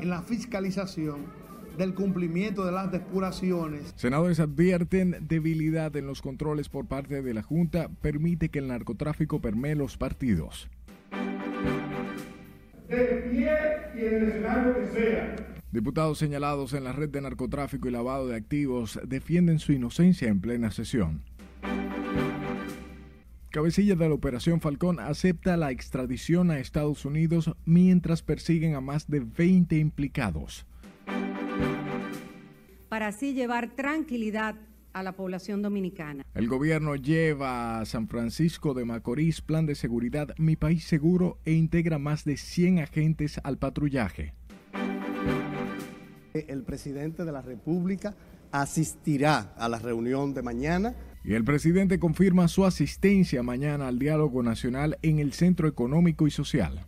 En la fiscalización del cumplimiento de las depuraciones. Senadores advierten debilidad en los controles por parte de la Junta permite que el narcotráfico permee los partidos. De pie y en el escenario que sea. Diputados señalados en la red de narcotráfico y lavado de activos defienden su inocencia en plena sesión. Cabecilla de la Operación Falcón acepta la extradición a Estados Unidos mientras persiguen a más de 20 implicados para así llevar tranquilidad a la población dominicana. El gobierno lleva a San Francisco de Macorís plan de seguridad Mi País Seguro e integra más de 100 agentes al patrullaje. El presidente de la República asistirá a la reunión de mañana. Y el presidente confirma su asistencia mañana al diálogo nacional en el Centro Económico y Social.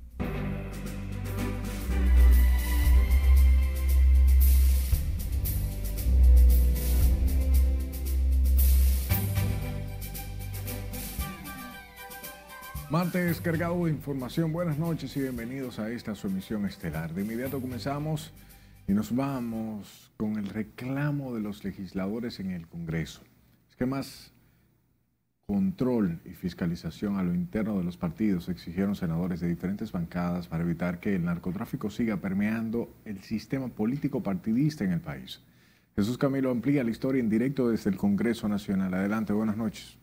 Martes cargado de información. Buenas noches y bienvenidos a esta su emisión estelar. De inmediato comenzamos y nos vamos con el reclamo de los legisladores en el Congreso. Es que más control y fiscalización a lo interno de los partidos exigieron senadores de diferentes bancadas para evitar que el narcotráfico siga permeando el sistema político partidista en el país. Jesús Camilo amplía la historia en directo desde el Congreso Nacional. Adelante, buenas noches.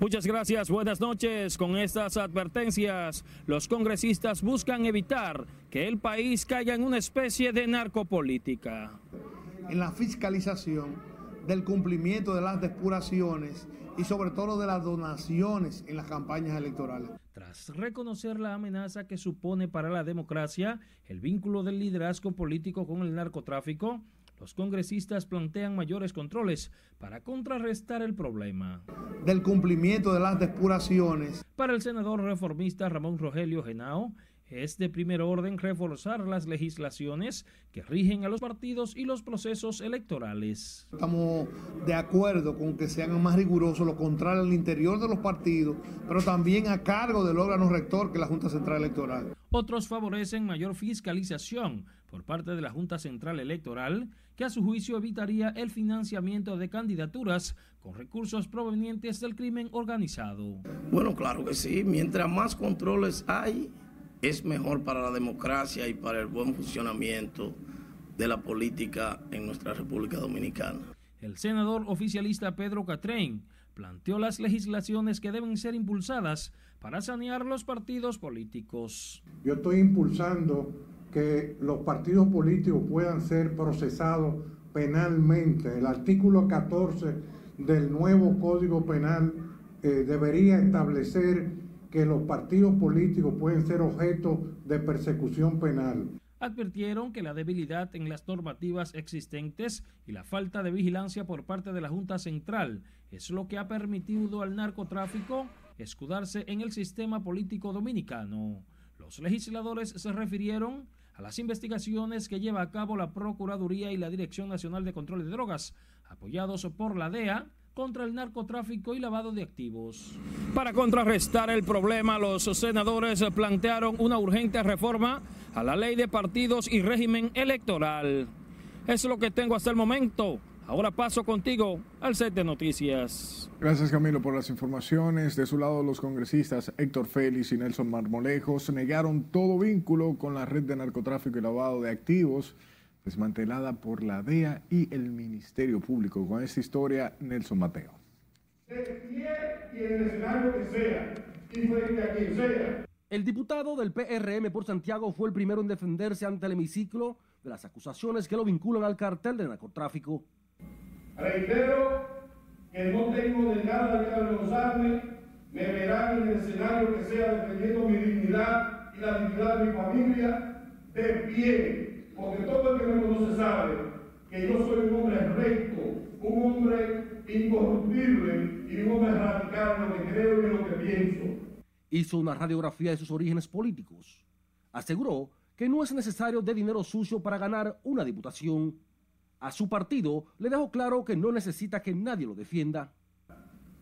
Muchas gracias, buenas noches. Con estas advertencias, los congresistas buscan evitar que el país caiga en una especie de narcopolítica. En la fiscalización del cumplimiento de las depuraciones y sobre todo de las donaciones en las campañas electorales. Tras reconocer la amenaza que supone para la democracia el vínculo del liderazgo político con el narcotráfico, los congresistas plantean mayores controles para contrarrestar el problema. Del cumplimiento de las depuraciones. Para el senador reformista Ramón Rogelio Genao, es de primer orden reforzar las legislaciones que rigen a los partidos y los procesos electorales. Estamos de acuerdo con que sean más rigurosos los controles al interior de los partidos, pero también a cargo del órgano rector que es la Junta Central Electoral. Otros favorecen mayor fiscalización por parte de la Junta Central Electoral, que a su juicio evitaría el financiamiento de candidaturas con recursos provenientes del crimen organizado. Bueno, claro que sí. Mientras más controles hay, es mejor para la democracia y para el buen funcionamiento de la política en nuestra República Dominicana. El senador oficialista Pedro Catrein planteó las legislaciones que deben ser impulsadas para sanear los partidos políticos. Yo estoy impulsando que los partidos políticos puedan ser procesados penalmente. El artículo 14 del nuevo Código Penal eh, debería establecer que los partidos políticos pueden ser objeto de persecución penal. Advirtieron que la debilidad en las normativas existentes y la falta de vigilancia por parte de la Junta Central es lo que ha permitido al narcotráfico escudarse en el sistema político dominicano. Los legisladores se refirieron a las investigaciones que lleva a cabo la Procuraduría y la Dirección Nacional de Control de Drogas, apoyados por la DEA, contra el narcotráfico y lavado de activos. Para contrarrestar el problema, los senadores plantearon una urgente reforma a la ley de partidos y régimen electoral. Es lo que tengo hasta el momento. Ahora paso contigo al set de noticias. Gracias Camilo por las informaciones. De su lado los congresistas Héctor Félix y Nelson Marmolejos negaron todo vínculo con la red de narcotráfico y lavado de activos desmantelada por la DEA y el Ministerio Público. Con esta historia, Nelson Mateo. El diputado del PRM por Santiago fue el primero en defenderse ante el hemiciclo de las acusaciones que lo vinculan al cartel de narcotráfico. Reitero que no tengo de avergonzarme, me verán en el escenario que sea defendiendo mi dignidad y la dignidad de mi familia de pie, porque todo el que me conoce sabe que yo soy un hombre recto, un hombre incorruptible y radical en lo que creo y lo que pienso. Hizo una radiografía de sus orígenes políticos. Aseguró que no es necesario de dinero sucio para ganar una diputación a su partido le dejó claro que no necesita que nadie lo defienda.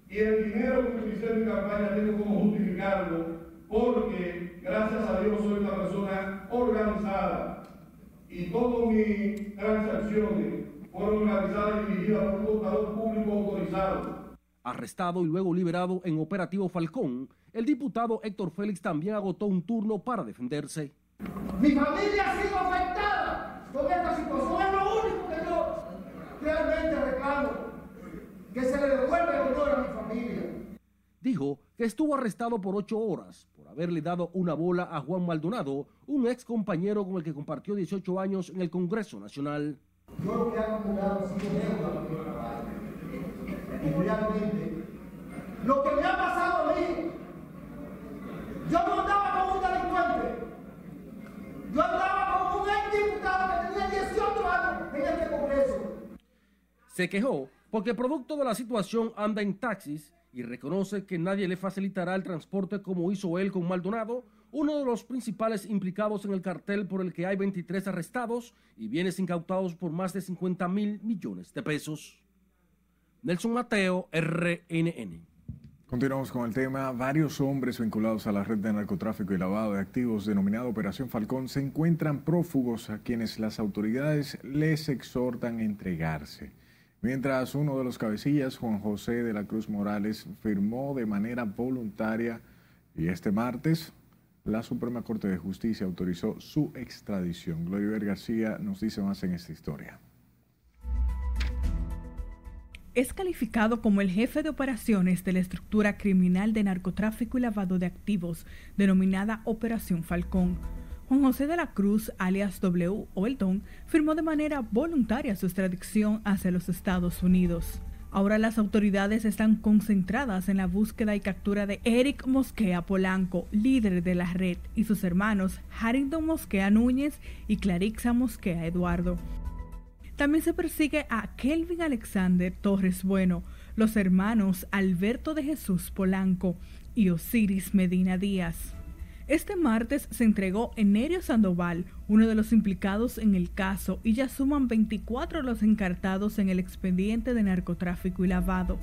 Y el dinero que utilicé en mi campaña tengo como cargo porque gracias a Dios soy una persona organizada y todas mis transacciones fueron organizadas y dirigidas por un contador público autorizado. Arrestado y luego liberado en Operativo Falcón, el diputado Héctor Félix también agotó un turno para defenderse. Mi familia ha sido afectada con esta situación. Es lo único que yo realmente reclamo. Que se le devuelva el honor a mi familia. Dijo que estuvo arrestado por ocho horas por haberle dado una bola a Juan Maldonado, un ex compañero con el que compartió 18 años en el Congreso Nacional. Yo lo que he acumulado ha sido deuda mi trabajo. Y realmente, lo que me ha pasado a mí, yo no andaba como un delincuente. Yo andaba como un ex diputado que tenía 18 años en este Congreso. Se quejó porque producto de la situación anda en taxis y reconoce que nadie le facilitará el transporte como hizo él con Maldonado, uno de los principales implicados en el cartel por el que hay 23 arrestados y bienes incautados por más de 50 mil millones de pesos. Nelson Mateo, RNN. Continuamos con el tema. Varios hombres vinculados a la red de narcotráfico y lavado de activos denominada Operación Falcón se encuentran prófugos a quienes las autoridades les exhortan a entregarse. Mientras uno de los cabecillas, Juan José de la Cruz Morales, firmó de manera voluntaria y este martes la Suprema Corte de Justicia autorizó su extradición. Gloria García nos dice más en esta historia. Es calificado como el jefe de operaciones de la estructura criminal de narcotráfico y lavado de activos, denominada Operación Falcón. Juan José de la Cruz, alias W o El Don, firmó de manera voluntaria su extradición hacia los Estados Unidos. Ahora las autoridades están concentradas en la búsqueda y captura de Eric Mosquea Polanco, líder de la red, y sus hermanos Harrington Mosquea Núñez y Clarixa Mosquea Eduardo. También se persigue a Kelvin Alexander Torres Bueno, los hermanos Alberto de Jesús Polanco y Osiris Medina Díaz. Este martes se entregó Enerio Sandoval, uno de los implicados en el caso, y ya suman 24 los encartados en el expediente de narcotráfico y lavado.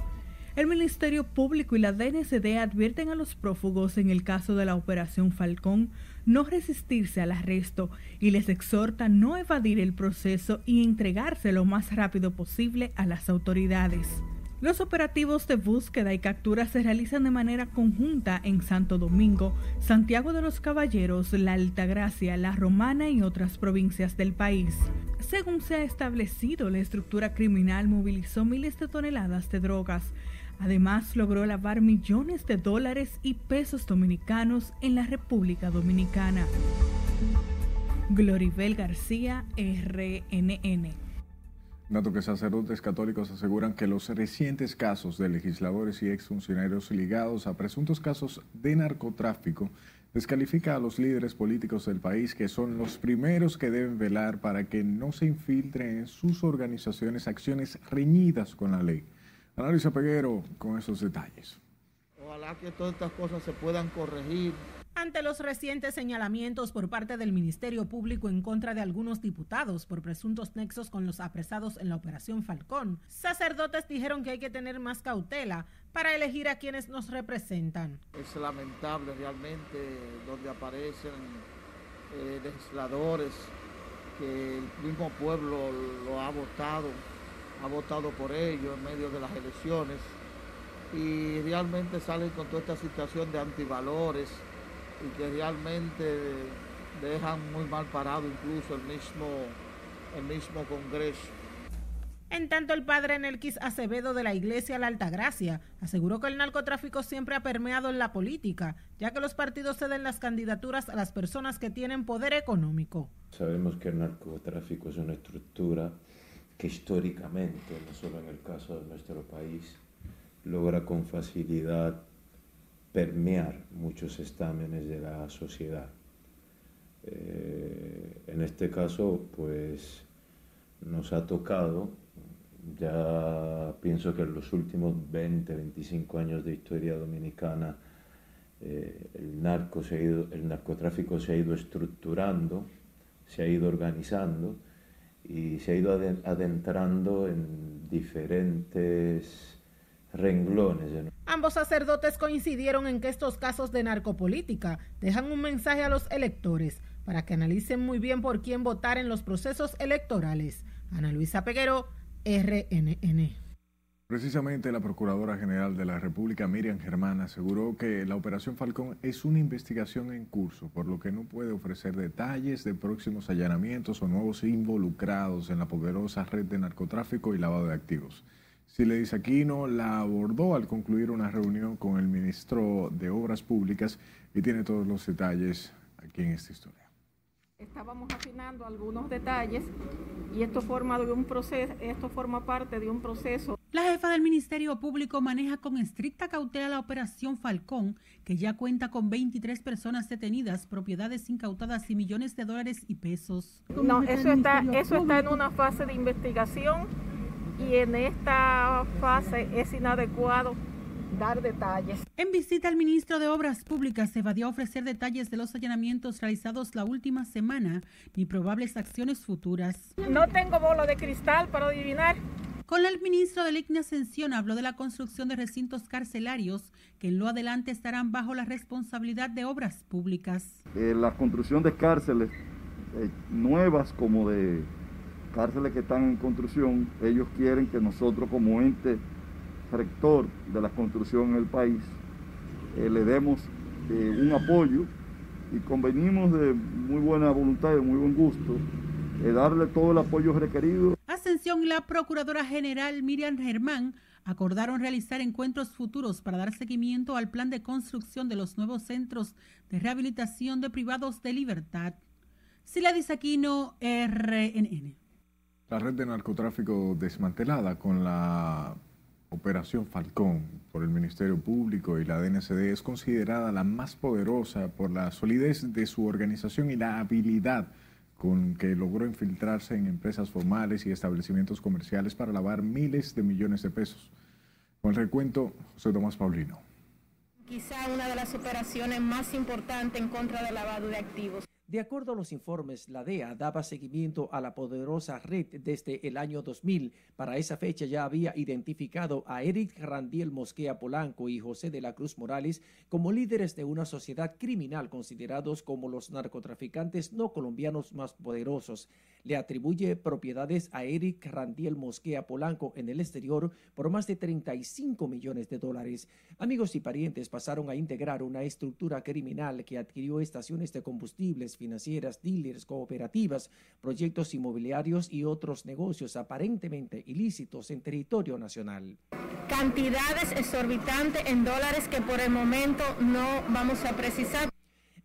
El Ministerio Público y la DNCD advierten a los prófugos en el caso de la Operación Falcón no resistirse al arresto y les exhortan no evadir el proceso y entregarse lo más rápido posible a las autoridades. Los operativos de búsqueda y captura se realizan de manera conjunta en Santo Domingo, Santiago de los Caballeros, La Altagracia, La Romana y otras provincias del país. Según se ha establecido, la estructura criminal movilizó miles de toneladas de drogas. Además, logró lavar millones de dólares y pesos dominicanos en la República Dominicana. Gloribel García, RNN. Dato que sacerdotes católicos aseguran que los recientes casos de legisladores y exfuncionarios ligados a presuntos casos de narcotráfico descalifica a los líderes políticos del país que son los primeros que deben velar para que no se infiltren en sus organizaciones acciones reñidas con la ley. Analisa Peguero con esos detalles. Ojalá que todas estas cosas se puedan corregir ante los recientes señalamientos por parte del Ministerio Público en contra de algunos diputados por presuntos nexos con los apresados en la Operación Falcón, sacerdotes dijeron que hay que tener más cautela para elegir a quienes nos representan. Es lamentable realmente donde aparecen eh, legisladores que el mismo pueblo lo ha votado, ha votado por ellos en medio de las elecciones y realmente salen con toda esta situación de antivalores y que realmente dejan muy mal parado incluso el mismo, el mismo Congreso. En tanto, el padre Nelquis Acevedo de la Iglesia La Altagracia aseguró que el narcotráfico siempre ha permeado en la política, ya que los partidos ceden las candidaturas a las personas que tienen poder económico. Sabemos que el narcotráfico es una estructura que históricamente, no solo en el caso de nuestro país, logra con facilidad permear muchos estámenes de la sociedad. Eh, en este caso, pues nos ha tocado, ya pienso que en los últimos 20, 25 años de historia dominicana, eh, el, narcotráfico se ha ido estructurando, se ha ido organizando y se ha ido adentrando en diferentes renglones. Ambos sacerdotes coincidieron en que estos casos de narcopolítica dejan un mensaje a los electores para que analicen muy bien por quién votar en los procesos electorales. Ana Luisa Peguero, RNN. Precisamente la Procuradora General de la República, Miriam Germán, aseguró que la Operación Falcón es una investigación en curso, por lo que no puede ofrecer detalles de próximos allanamientos o nuevos involucrados en la poderosa red de narcotráfico y lavado de activos. Siledis Aquino la abordó al concluir una reunión con el ministro de Obras Públicas y tiene todos los detalles aquí en esta historia. Estábamos afinando algunos detalles y esto forma de un proceso, esto forma parte de un proceso. La jefa del Ministerio Público maneja con estricta cautela la operación Falcón, que ya cuenta con 23 personas detenidas, propiedades incautadas y millones de dólares y pesos. No, eso está, eso está en una fase de investigación y en esta fase es inadecuado dar detalles. En visita al ministro de Obras Públicas se evadió ofrecer detalles de los allanamientos realizados la última semana ni probables acciones futuras. No tengo bola de cristal para adivinar. Con el ministro de Igna Ascensión habló de la construcción de recintos carcelarios que en lo adelante estarán bajo la responsabilidad de obras públicas. Eh, la construcción de cárceles eh, nuevas como de cárceles que están en construcción, ellos quieren que nosotros como ente rector de la construcción en el país, eh, le demos un apoyo y convenimos de muy buena voluntad y de muy buen gusto darle todo el apoyo requerido. Ascensión y la Procuradora General Miriam Germán acordaron realizar encuentros futuros para dar seguimiento al plan de construcción de los nuevos centros de rehabilitación de privados de libertad. Sila Aquino, RNN. La red de narcotráfico desmantelada con la Operación Falcón por el Ministerio Público y la DNCD es considerada la más poderosa por la solidez de su organización y la habilidad con que logró infiltrarse en empresas formales y establecimientos comerciales para lavar miles de millones de pesos. Con el recuento, José Tomás Paulino. Quizá una de las operaciones más importantes en contra del lavado de activos. De acuerdo a los informes, la DEA daba seguimiento a la poderosa red desde el año 2000. Para esa fecha ya había identificado a Eric Randiel Mosquea Polanco y José de la Cruz Morales como líderes de una sociedad criminal considerados como los narcotraficantes no colombianos más poderosos. Le atribuye propiedades a Eric Randiel Mosquea Polanco en el exterior por más de 35 millones de dólares. Amigos y parientes pasaron a integrar una estructura criminal que adquirió estaciones de combustibles financieras, dealers, cooperativas, proyectos inmobiliarios y otros negocios aparentemente ilícitos en territorio nacional. Cantidades exorbitantes en dólares que por el momento no vamos a precisar.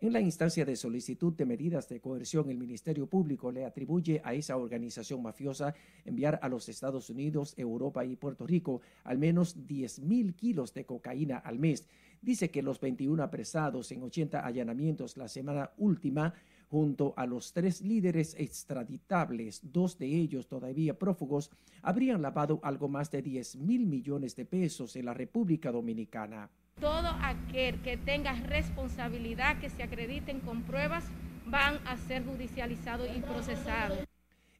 En la instancia de solicitud de medidas de coerción, el Ministerio Público le atribuye a esa organización mafiosa enviar a los Estados Unidos, Europa y Puerto Rico al menos 10 mil kilos de cocaína al mes. Dice que los 21 apresados en 80 allanamientos la semana última junto a los tres líderes extraditables, dos de ellos todavía prófugos, habrían lavado algo más de 10 mil millones de pesos en la República Dominicana. Todo aquel que tenga responsabilidad, que se acrediten con pruebas, van a ser judicializados y procesados.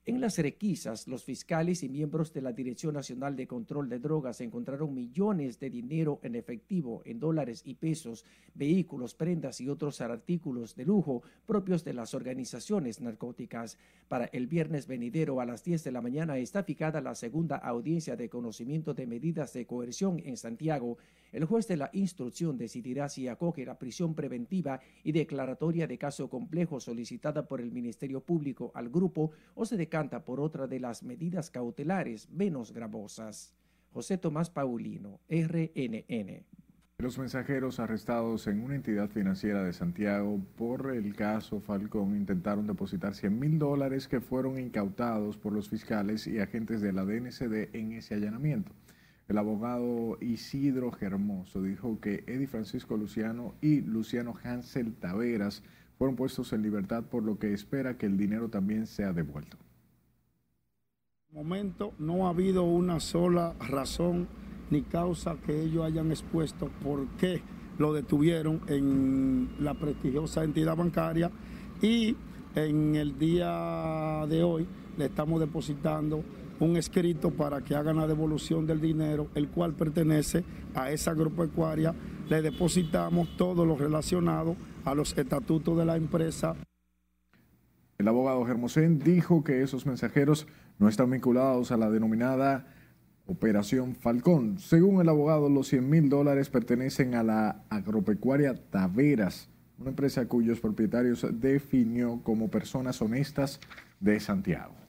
En las requisas, los fiscales y miembros de la Dirección Nacional de Control de Drogas encontraron millones de dinero en efectivo, en dólares y pesos, vehículos, prendas y otros artículos de lujo propios de las organizaciones narcóticas. Para el viernes venidero a las 10 de la mañana está fijada la segunda audiencia de conocimiento de medidas de coerción en Santiago. El juez de la instrucción decidirá si acoge la prisión preventiva y declaratoria de caso complejo solicitada por el Ministerio Público al grupo o se decanta por otra de las medidas cautelares menos gravosas. José Tomás Paulino, RNN. Los mensajeros arrestados en una entidad financiera de Santiago por el caso Falcón intentaron depositar 100 mil dólares que fueron incautados por los fiscales y agentes de la DNCD en ese allanamiento. El abogado Isidro Germoso dijo que Eddie Francisco Luciano y Luciano Hansel Taveras fueron puestos en libertad, por lo que espera que el dinero también sea devuelto. momento no ha habido una sola razón ni causa que ellos hayan expuesto por qué lo detuvieron en la prestigiosa entidad bancaria y en el día de hoy le estamos depositando un escrito para que hagan la devolución del dinero, el cual pertenece a esa agropecuaria. Le depositamos todo lo relacionado a los estatutos de la empresa. El abogado Germosén dijo que esos mensajeros no están vinculados a la denominada Operación Falcón. Según el abogado, los 100 mil dólares pertenecen a la agropecuaria Taveras, una empresa cuyos propietarios definió como personas honestas de Santiago.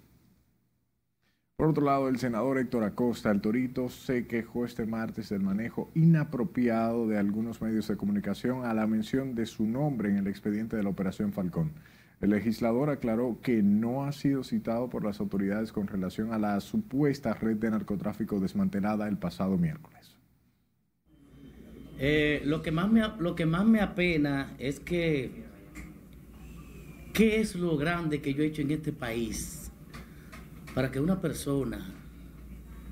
Por otro lado, el senador Héctor Acosta, el Torito, se quejó este martes del manejo inapropiado de algunos medios de comunicación a la mención de su nombre en el expediente de la Operación Falcón. El legislador aclaró que no ha sido citado por las autoridades con relación a la supuesta red de narcotráfico desmantelada el pasado miércoles. Eh, lo, que más me, lo que más me apena es que, ¿qué es lo grande que yo he hecho en este país para que una persona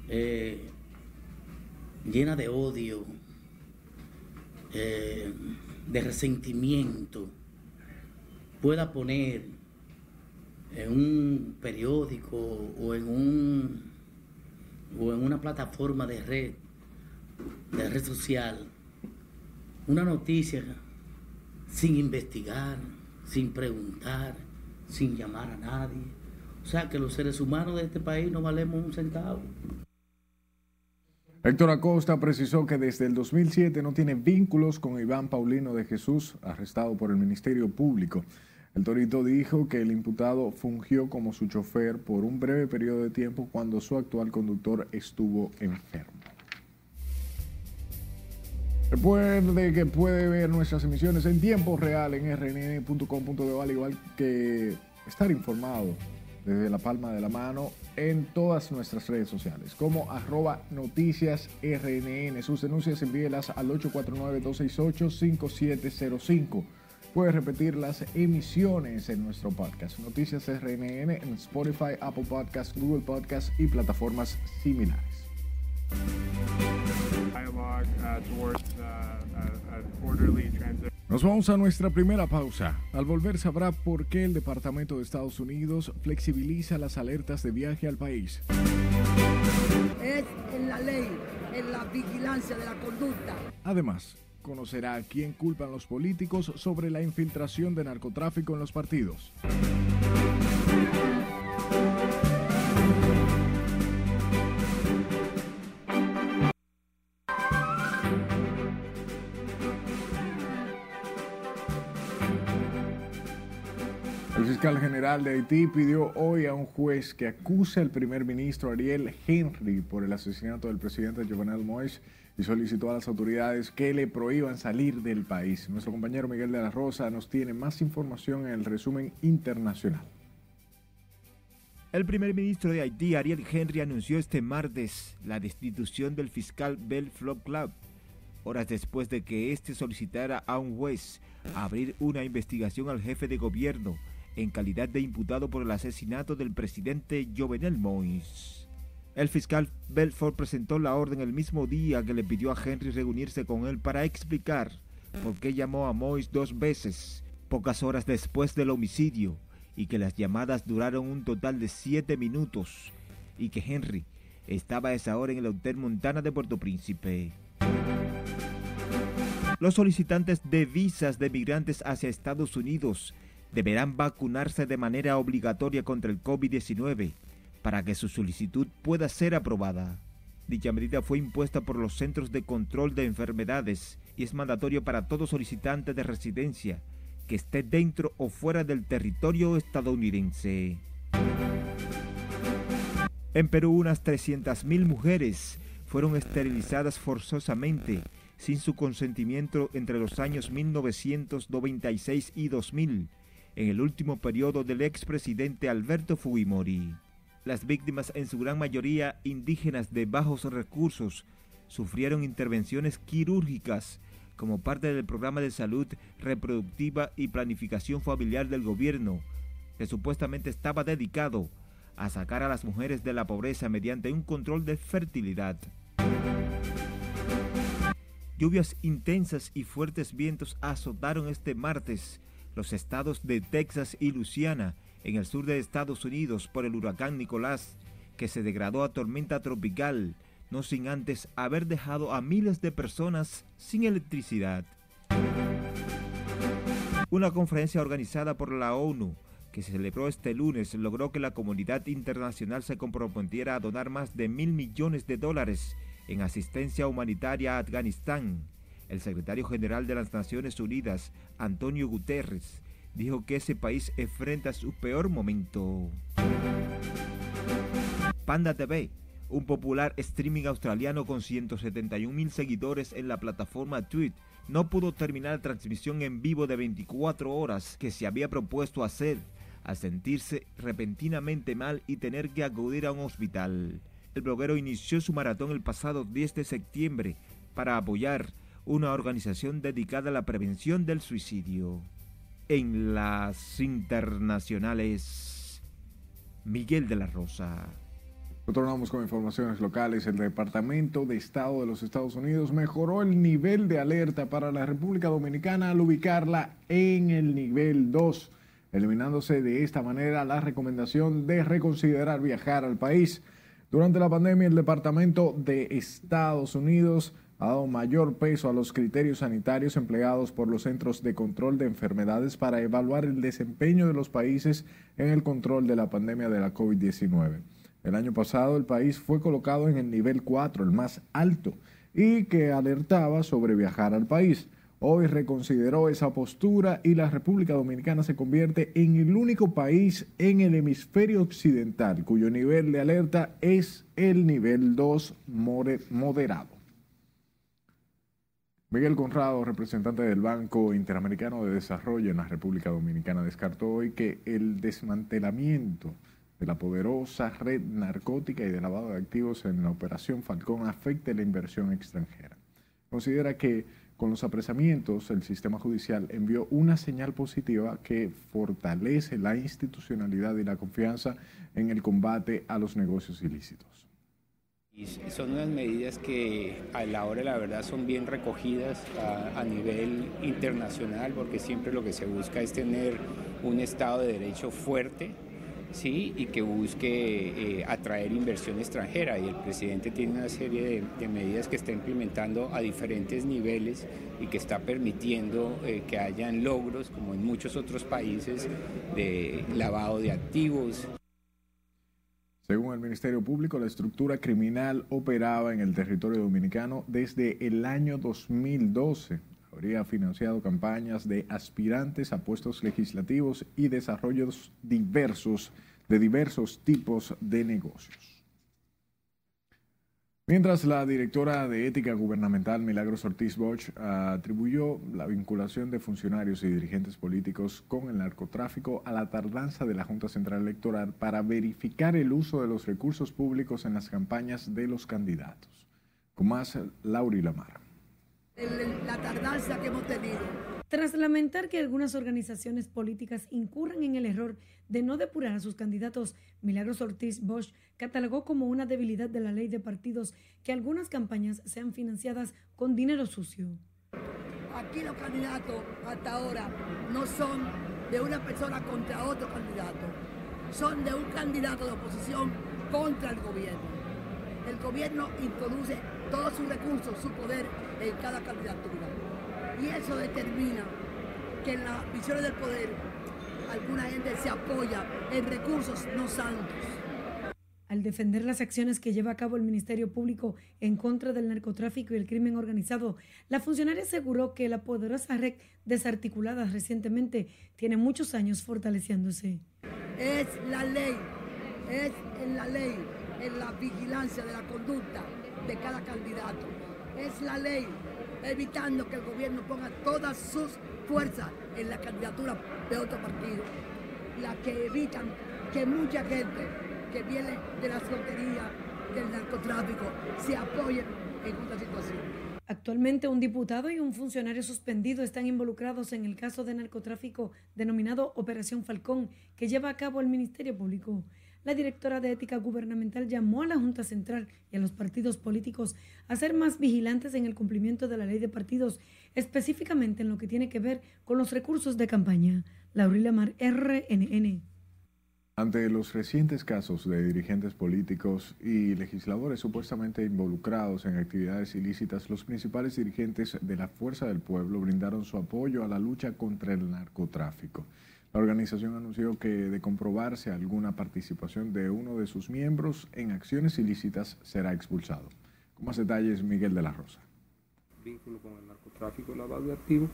eh, llena de odio, eh, de resentimiento, pueda poner en un periódico o en un o en una plataforma de red de red social una noticia sin investigar, sin preguntar, sin llamar a nadie. O sea que los seres humanos de este país no valemos un centavo. Héctor Acosta precisó que desde el 2007 no tiene vínculos con Iván Paulino de Jesús, arrestado por el Ministerio Público. El Torito dijo que el imputado fungió como su chofer por un breve periodo de tiempo cuando su actual conductor estuvo enfermo. Recuerde que puede ver nuestras emisiones en tiempo real en rnn.com.de, al igual que estar informado desde la palma de la mano en todas nuestras redes sociales, como arroba noticias RNN. Sus denuncias envíelas al 849-268-5705. Puede repetir las emisiones en nuestro podcast, Noticias RNN, en Spotify, Apple Podcasts, Google Podcasts y plataformas similares. Nos vamos a nuestra primera pausa. Al volver sabrá por qué el Departamento de Estados Unidos flexibiliza las alertas de viaje al país. Es en la ley, en la vigilancia de la conducta. Además, conocerá a quién culpan los políticos sobre la infiltración de narcotráfico en los partidos. Fiscal general de Haití pidió hoy a un juez que acuse al primer ministro Ariel Henry por el asesinato del presidente Jovenel Moïse y solicitó a las autoridades que le prohíban salir del país. Nuestro compañero Miguel de la Rosa nos tiene más información en el resumen internacional. El primer ministro de Haití, Ariel Henry, anunció este martes la destitución del fiscal Bell Flop Club, horas después de que éste solicitara a un juez abrir una investigación al jefe de gobierno en calidad de imputado por el asesinato del presidente Jovenel Moïse. El fiscal Belfort presentó la orden el mismo día que le pidió a Henry reunirse con él para explicar por qué llamó a Moïse dos veces, pocas horas después del homicidio, y que las llamadas duraron un total de siete minutos, y que Henry estaba a esa hora en el Hotel Montana de Puerto Príncipe. Los solicitantes de visas de migrantes hacia Estados Unidos deberán vacunarse de manera obligatoria contra el COVID-19 para que su solicitud pueda ser aprobada. Dicha medida fue impuesta por los Centros de Control de Enfermedades y es mandatorio para todo solicitante de residencia que esté dentro o fuera del territorio estadounidense. En Perú, unas 300.000 mujeres fueron esterilizadas forzosamente sin su consentimiento entre los años 1996 y 2000 en el último periodo del expresidente Alberto Fujimori. Las víctimas, en su gran mayoría indígenas de bajos recursos, sufrieron intervenciones quirúrgicas como parte del programa de salud reproductiva y planificación familiar del gobierno, que supuestamente estaba dedicado a sacar a las mujeres de la pobreza mediante un control de fertilidad. Lluvias intensas y fuertes vientos azotaron este martes los estados de Texas y Luisiana en el sur de Estados Unidos por el huracán Nicolás, que se degradó a tormenta tropical, no sin antes haber dejado a miles de personas sin electricidad. Una conferencia organizada por la ONU que se celebró este lunes logró que la comunidad internacional se comprometiera a donar más de mil millones de dólares en asistencia humanitaria a Afganistán. El secretario general de las Naciones Unidas, Antonio Guterres, dijo que ese país enfrenta su peor momento. Panda TV, un popular streaming australiano con 171 mil seguidores en la plataforma Twitch, no pudo terminar la transmisión en vivo de 24 horas que se había propuesto hacer al sentirse repentinamente mal y tener que acudir a un hospital. El bloguero inició su maratón el pasado 10 de septiembre para apoyar una organización dedicada a la prevención del suicidio. En las internacionales, Miguel de la Rosa. Retornamos con informaciones locales. El Departamento de Estado de los Estados Unidos mejoró el nivel de alerta para la República Dominicana al ubicarla en el nivel 2, eliminándose de esta manera la recomendación de reconsiderar viajar al país. Durante la pandemia, el Departamento de Estados Unidos ha dado mayor peso a los criterios sanitarios empleados por los Centros de Control de Enfermedades para evaluar el desempeño de los países en el control de la pandemia de la COVID-19. El año pasado el país fue colocado en el nivel 4, el más alto, y que alertaba sobre viajar al país. Hoy reconsideró esa postura y la República Dominicana se convierte en el único país en el hemisferio occidental cuyo nivel de alerta es el nivel 2 moderado. Miguel Conrado, representante del Banco Interamericano de Desarrollo en la República Dominicana, descartó hoy que el desmantelamiento de la poderosa red narcótica y de lavado de activos en la Operación Falcón afecte la inversión extranjera. Considera que con los apresamientos el sistema judicial envió una señal positiva que fortalece la institucionalidad y la confianza en el combate a los negocios ilícitos. Son unas medidas que a la hora la verdad son bien recogidas a, nivel internacional porque siempre lo que se busca es tener un Estado de Derecho fuerte ¿sí? y que busque eh, atraer inversión extranjera. Y el presidente tiene una serie de, de, medidas que está implementando a diferentes niveles y que está permitiendo eh, que hayan logros, como en muchos otros países, de lavado de activos. Según el Ministerio Público, la estructura criminal operaba en el territorio dominicano desde el año 2012 habría financiado campañas de aspirantes a puestos legislativos y desarrollos diversos de diversos tipos de negocios. Mientras la directora de Ética Gubernamental, Milagros Ortiz Bosch, atribuyó la vinculación de funcionarios y dirigentes políticos con el narcotráfico a la tardanza de la Junta Central Electoral para verificar el uso de los recursos públicos en las campañas de los candidatos. Con más, Lauri Lamar la tardanza que hemos tenido. Tras lamentar que algunas organizaciones políticas incurran en el error de no depurar a sus candidatos, Milagros Ortiz Bosch catalogó como una debilidad de la ley de partidos que algunas campañas sean financiadas con dinero sucio. Aquí los candidatos hasta ahora no son de una persona contra otro candidato, son de un candidato de oposición contra el gobierno. El gobierno introduce todos sus recursos, su poder en cada candidatura. Y eso determina que en las visiones del poder alguna gente se apoya en recursos no santos. Al defender las acciones que lleva a cabo el Ministerio Público en contra del narcotráfico y el crimen organizado, la funcionaria aseguró que la poderosa red desarticulada recientemente tiene muchos años fortaleciéndose. Es la ley, es en la ley, en la vigilancia de la conducta de cada candidato es la ley, evitando que el gobierno ponga todas sus fuerzas en la candidatura de otro partido, la que evitan que mucha gente que viene de la frontería del narcotráfico se apoyen en esta situación. Actualmente un diputado y un funcionario suspendido están involucrados en el caso de narcotráfico denominado Operación Falcón que lleva a cabo el Ministerio Público la directora de Ética Gubernamental llamó a la Junta Central y a los partidos políticos a ser más vigilantes en el cumplimiento de la ley de partidos, específicamente en lo que tiene que ver con los recursos de campaña. Laurila Mar, RNN. Ante los recientes casos de dirigentes políticos y legisladores supuestamente involucrados en actividades ilícitas, los principales dirigentes de la Fuerza del Pueblo brindaron su apoyo a la lucha contra el narcotráfico. La organización anunció que de comprobarse alguna participación de uno de sus miembros en acciones ilícitas será expulsado. Con más detalles, Miguel de la Rosa. Vínculo con el narcotráfico y lavado de activos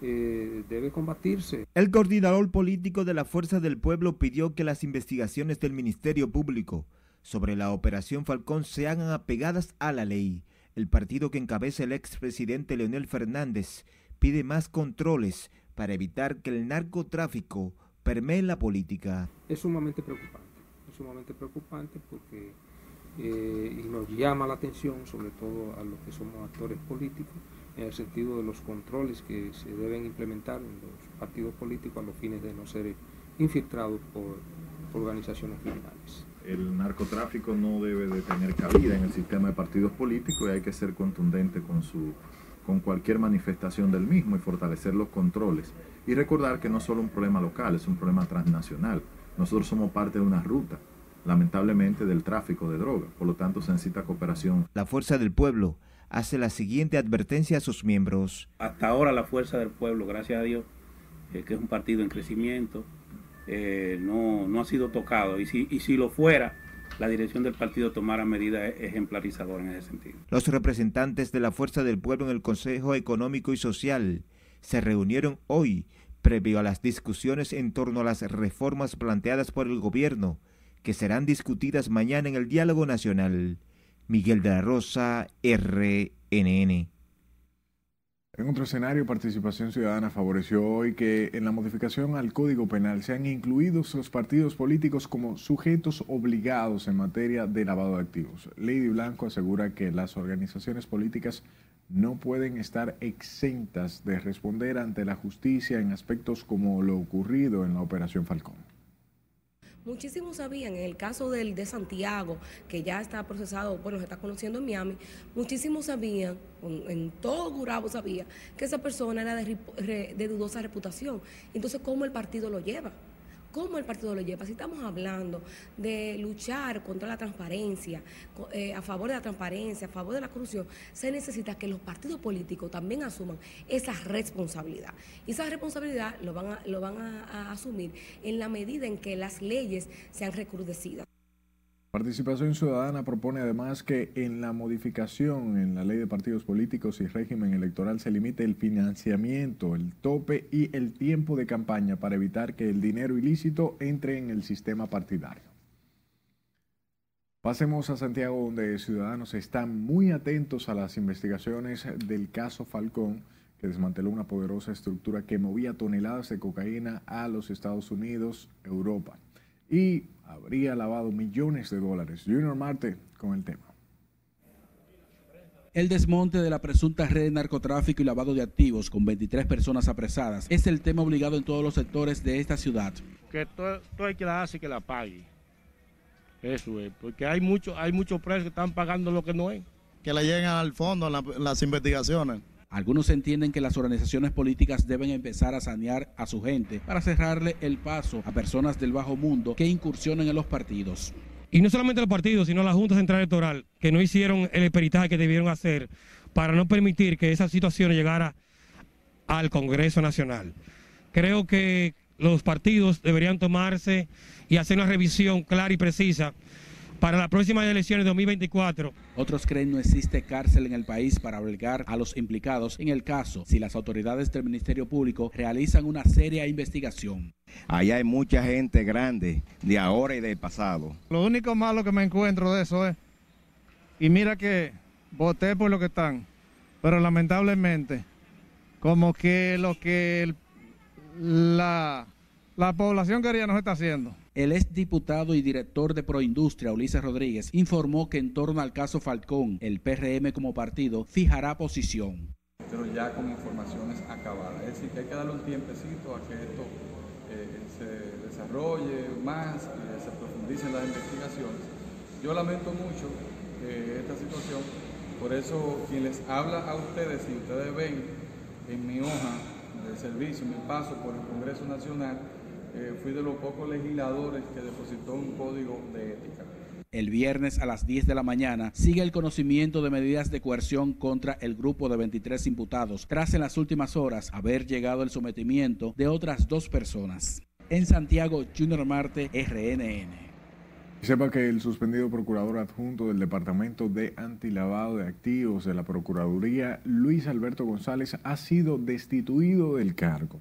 eh, debe combatirse. El coordinador político de la Fuerza del Pueblo pidió que las investigaciones del Ministerio Público sobre la Operación Falcón sean apegadas a la ley. El partido que encabeza el expresidente Leonel Fernández pide más controles para evitar que el narcotráfico permee la política. Es sumamente preocupante, es sumamente preocupante porque eh, y nos llama la atención, sobre todo a los que somos actores políticos, en el sentido de los controles que se deben implementar en los partidos políticos a los fines de no ser infiltrados por organizaciones criminales. El narcotráfico no debe de tener cabida en el sistema de partidos políticos y hay que ser contundente con, su, con cualquier manifestación del mismo y fortalecer los controles. Y recordar que no es solo un problema local, es un problema transnacional. Nosotros somos parte de una ruta, lamentablemente, del tráfico de drogas. Por lo tanto, se necesita cooperación. La Fuerza del Pueblo hace la siguiente advertencia a sus miembros. Hasta ahora la Fuerza del Pueblo, gracias a Dios, eh, que es un partido en crecimiento, eh, no, no, ha sido tocado. Y si, y si lo fuera, la dirección del partido tomara medidas ejemplarizadoras en ese sentido. Los representantes de la Fuerza del Pueblo en el Consejo Económico y Social se reunieron hoy previo a las discusiones en torno a las reformas planteadas por el gobierno, que serán discutidas mañana en el diálogo nacional. Miguel de la Rosa, RNN. En otro escenario, Participación Ciudadana favoreció hoy que en la modificación al Código Penal sean incluidos los partidos políticos como sujetos obligados en materia de lavado de activos. Lady Blanco asegura que las organizaciones políticas no pueden estar exentas de responder ante la justicia en aspectos como lo ocurrido en la Operación Falcón. Muchísimos sabían, en el caso del de Santiago, que ya está procesado, bueno, se está conociendo en Miami, muchísimos sabían, en todo Gurabo sabía, que esa persona era de, de dudosa reputación. Entonces, ¿cómo el partido lo lleva? ¿Cómo el partido lo lleva? Si estamos hablando de luchar contra la transparencia, eh, a favor de la transparencia, a favor de la corrupción, se necesita que los partidos políticos también asuman esa responsabilidad. Y esa responsabilidad lo van a, lo van a asumir en la medida en que las leyes sean recrudecidas. Participación Ciudadana propone además que en la modificación en la ley de partidos políticos y régimen electoral se limite el financiamiento, el tope y el tiempo de campaña para evitar que el dinero ilícito entre en el sistema partidario. Pasemos a Santiago, donde ciudadanos están muy atentos a las investigaciones del caso Falcón, que desmanteló una poderosa estructura que movía toneladas de cocaína a los Estados Unidos, Europa. Y habría lavado millones de dólares. Junior Marte con el tema. El desmonte de la presunta red de narcotráfico y lavado de activos con 23 personas apresadas es el tema obligado en todos los sectores de esta ciudad. Que todo, hay que la hace que la pague. Eso es, porque hay muchos hay muchos presos que están pagando lo que no es. Que le lleguen al fondo en las investigaciones. Algunos entienden que las organizaciones políticas deben empezar a sanear a su gente para cerrarle el paso a personas del bajo mundo que incursionen en los partidos. Y no solamente los partidos, sino la Junta Central Electoral, que no hicieron el peritaje que debieron hacer para no permitir que esa situación llegara al Congreso Nacional. Creo que los partidos deberían tomarse y hacer una revisión clara y precisa para las próximas elecciones de 2024. Otros creen no existe cárcel en el país para obligar a los implicados en el caso si las autoridades del Ministerio Público realizan una seria investigación. Allá hay mucha gente grande de ahora y del pasado. Lo único malo que me encuentro de eso es, y mira que voté por lo que están, pero lamentablemente, como que lo que la, la población quería no se está haciendo. El exdiputado y director de Proindustria, Ulises Rodríguez, informó que en torno al caso Falcón, el PRM como partido fijará posición. Pero ya con informaciones acabadas. Es decir, que hay que darle un tiempecito a que esto eh, se desarrolle más, que se profundicen las investigaciones. Yo lamento mucho eh, esta situación, por eso quien les habla a ustedes, si ustedes ven en mi hoja de servicio, mi paso por el Congreso Nacional, eh, fui de los pocos legisladores que depositó un código de ética. El viernes a las 10 de la mañana sigue el conocimiento de medidas de coerción contra el grupo de 23 imputados, tras en las últimas horas haber llegado el sometimiento de otras dos personas. En Santiago, Junior Marte, RNN. Sepa que el suspendido procurador adjunto del Departamento de Antilavado de Activos de la Procuraduría, Luis Alberto González, ha sido destituido del cargo.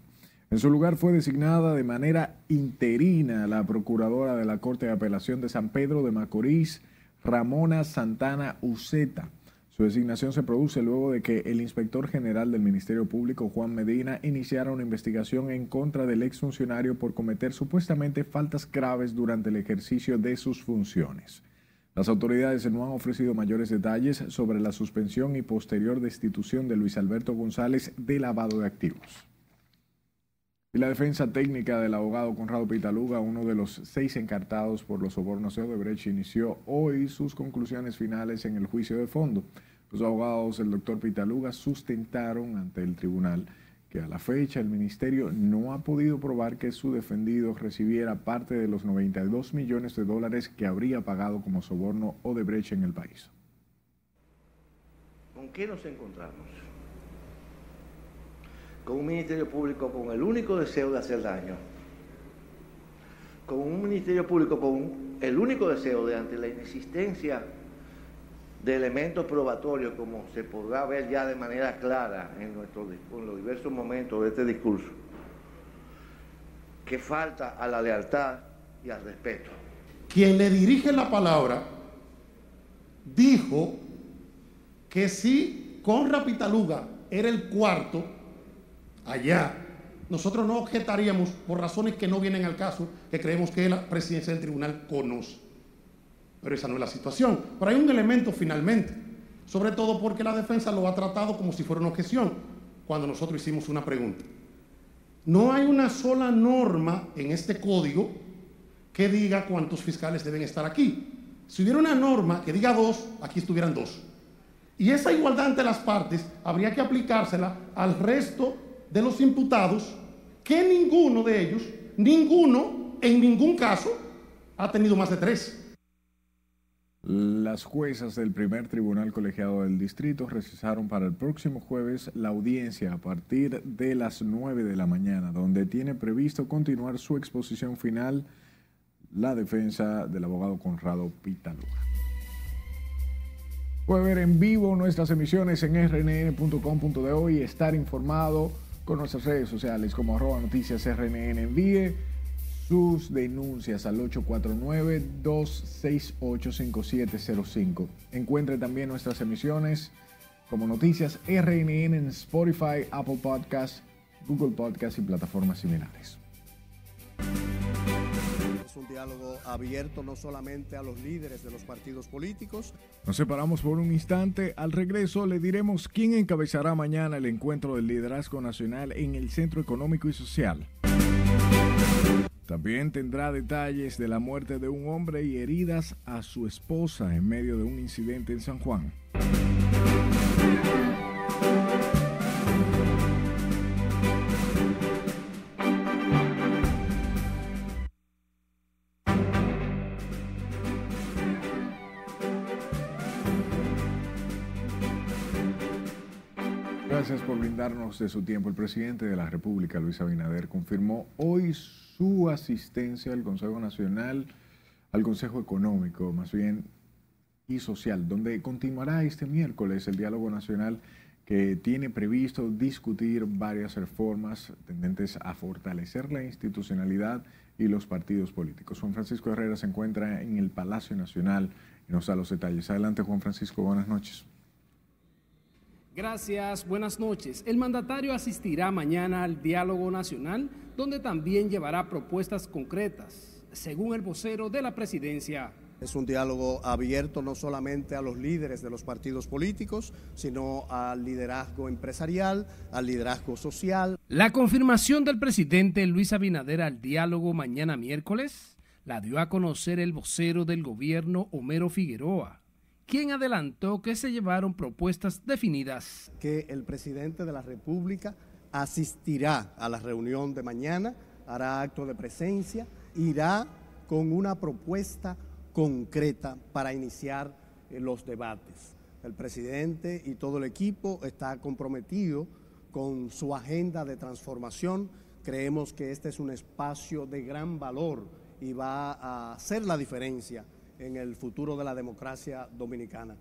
En su lugar fue designada de manera interina la procuradora de la Corte de Apelación de San Pedro de Macorís, Ramona Santana Uceta. Su designación se produce luego de que el inspector general del Ministerio Público, Juan Medina, iniciara una investigación en contra del exfuncionario por cometer supuestamente faltas graves durante el ejercicio de sus funciones. Las autoridades no han ofrecido mayores detalles sobre la suspensión y posterior destitución de Luis Alberto González de lavado de activos. Y la defensa técnica del abogado Conrado Pitaluga, uno de los seis encartados por los sobornos de Odebrecht, inició hoy sus conclusiones finales en el juicio de fondo. Los abogados del doctor Pitaluga sustentaron ante el tribunal que a la fecha el ministerio no ha podido probar que su defendido recibiera parte de los 92 millones de dólares que habría pagado como soborno Odebrecht en el país. ¿Con qué nos encontramos? Con un ministerio público con el único deseo de hacer daño. Con un ministerio público con el único deseo de ante la inexistencia de elementos probatorios, como se podrá ver ya de manera clara en, nuestro, los diversos momentos de este discurso, que falta a la lealtad y al respeto. Quien le dirige la palabra dijo que si Conra Pitaluga era el cuarto, allá, nosotros no objetaríamos por razones que no vienen al caso, que creemos que la presidencia del tribunal conoce. Pero esa no es la situación. Pero hay un elemento finalmente, sobre todo porque la defensa lo ha tratado como si fuera una objeción, cuando nosotros hicimos una pregunta. No hay una sola norma en este código que diga cuántos fiscales deben estar aquí. Si hubiera una norma que diga dos, aquí estuvieran dos. Y esa igualdad entre las partes habría que aplicársela al resto de los imputados, que ninguno de ellos, ninguno, en ningún caso, ha tenido más de tres. Las juezas del primer tribunal colegiado del distrito recesaron para el próximo jueves la audiencia a partir de las 9 de la mañana, donde tiene previsto continuar su exposición final la defensa del abogado Conrado Pitaluga. Puede ver en vivo nuestras emisiones en rnn.com.de y estar informado con nuestras redes sociales como arroba noticias rnn. Envíe sus denuncias al 849-268-5705. Encuentre también nuestras emisiones como Noticias RNN en Spotify, Apple Podcasts, Google Podcasts y plataformas similares. Un diálogo abierto no solamente a los líderes de los partidos políticos. Nos separamos por un instante. Al regreso le diremos quién encabezará mañana el encuentro del liderazgo nacional en el Centro Económico y Social. También tendrá detalles de la muerte de un hombre y heridas a su esposa en medio de un incidente en San Juan. Brindarnos de su tiempo. El presidente de la República, Luis Abinader, confirmó hoy su asistencia al Consejo Nacional, al Consejo Económico, más bien, y Social, donde continuará este miércoles el diálogo nacional que tiene previsto discutir varias reformas tendentes a fortalecer la institucionalidad y los partidos políticos. Juan Francisco Herrera se encuentra en el Palacio Nacional y nos da los detalles. Adelante, Juan Francisco, buenas noches. Gracias, buenas noches. El mandatario asistirá mañana al diálogo nacional, donde también llevará propuestas concretas, según el vocero de la presidencia. Es un diálogo abierto no solamente a los líderes de los partidos políticos, sino al liderazgo empresarial, al liderazgo social. La confirmación del presidente Luis Abinader al diálogo mañana miércoles la dio a conocer el vocero del gobierno Homero Figueroa quien adelantó que se llevaron propuestas definidas. Que el presidente de la República asistirá a la reunión de mañana hará acto de presencia, irá con una propuesta concreta para iniciar eh, los debates. El presidente y todo el equipo está comprometido con su agenda de transformación. Creemos que este es un espacio de gran valor y va a hacer la diferencia en el futuro de la democracia dominicana.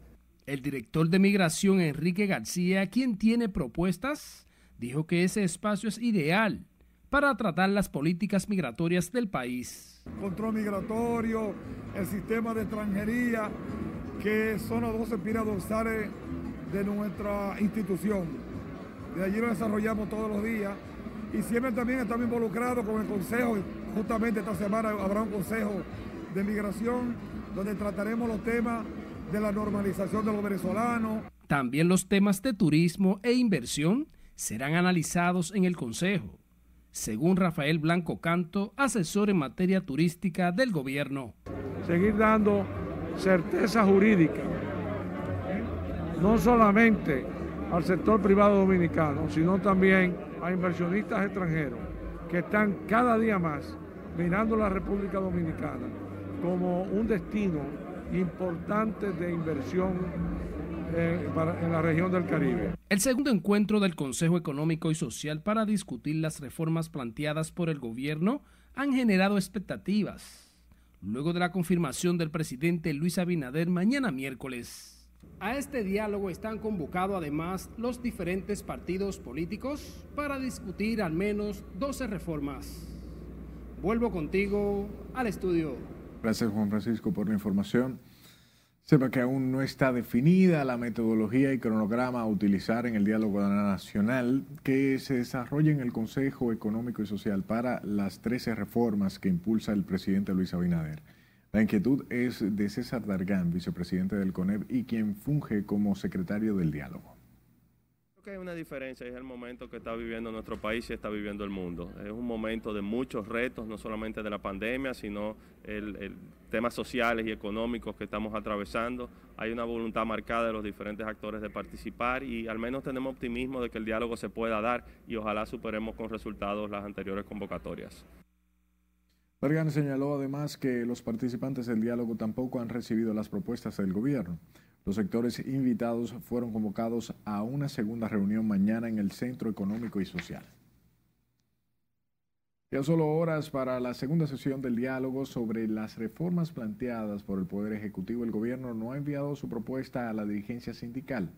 El director de migración, Enrique García, quien tiene propuestas, dijo que ese espacio es ideal para tratar las políticas migratorias del país. Control migratorio, el sistema de extranjería, que son los dos espinas dorsales de nuestra institución. De allí lo desarrollamos todos los días y siempre también estamos involucrados con el Consejo. Justamente esta semana habrá un Consejo de Migración donde trataremos los temas de la normalización de los venezolanos. También los temas de turismo e inversión serán analizados en el Consejo, según Rafael Blanco Canto, asesor en materia turística del gobierno. Seguir dando certeza jurídica, no solamente al sector privado dominicano, sino también a inversionistas extranjeros que están cada día más mirando la República Dominicana como un destino importante de inversión eh, en la región del Caribe. El segundo encuentro del Consejo Económico y Social para discutir las reformas planteadas por el gobierno han generado expectativas, luego de la confirmación del presidente Luis Abinader mañana miércoles. A este diálogo están convocados además los diferentes partidos políticos para discutir al menos 12 reformas. Vuelvo contigo al estudio. Gracias Juan Francisco por la información. Sepa que aún no está definida la metodología y cronograma a utilizar en el diálogo nacional que se desarrolla en el Consejo Económico y Social para las 13 reformas que impulsa el presidente Luis Abinader. La inquietud es de César Dargán, vicepresidente del CONEP y quien funge como secretario del diálogo. Que hay una diferencia, es el momento que está viviendo nuestro país y está viviendo el mundo. Es un momento de muchos retos, no solamente de la pandemia, sino el, temas sociales y económicos que estamos atravesando. Hay una voluntad marcada de los diferentes actores de participar y al menos tenemos optimismo de que el diálogo se pueda dar y ojalá superemos con resultados las anteriores convocatorias. Bergan señaló además que los participantes del diálogo tampoco han recibido las propuestas del gobierno. Los sectores invitados fueron convocados a una segunda reunión mañana en el Centro Económico y Social. Ya solo horas para la segunda sesión del diálogo sobre las reformas planteadas por el Poder Ejecutivo, el gobierno no ha enviado su propuesta a la dirigencia sindical.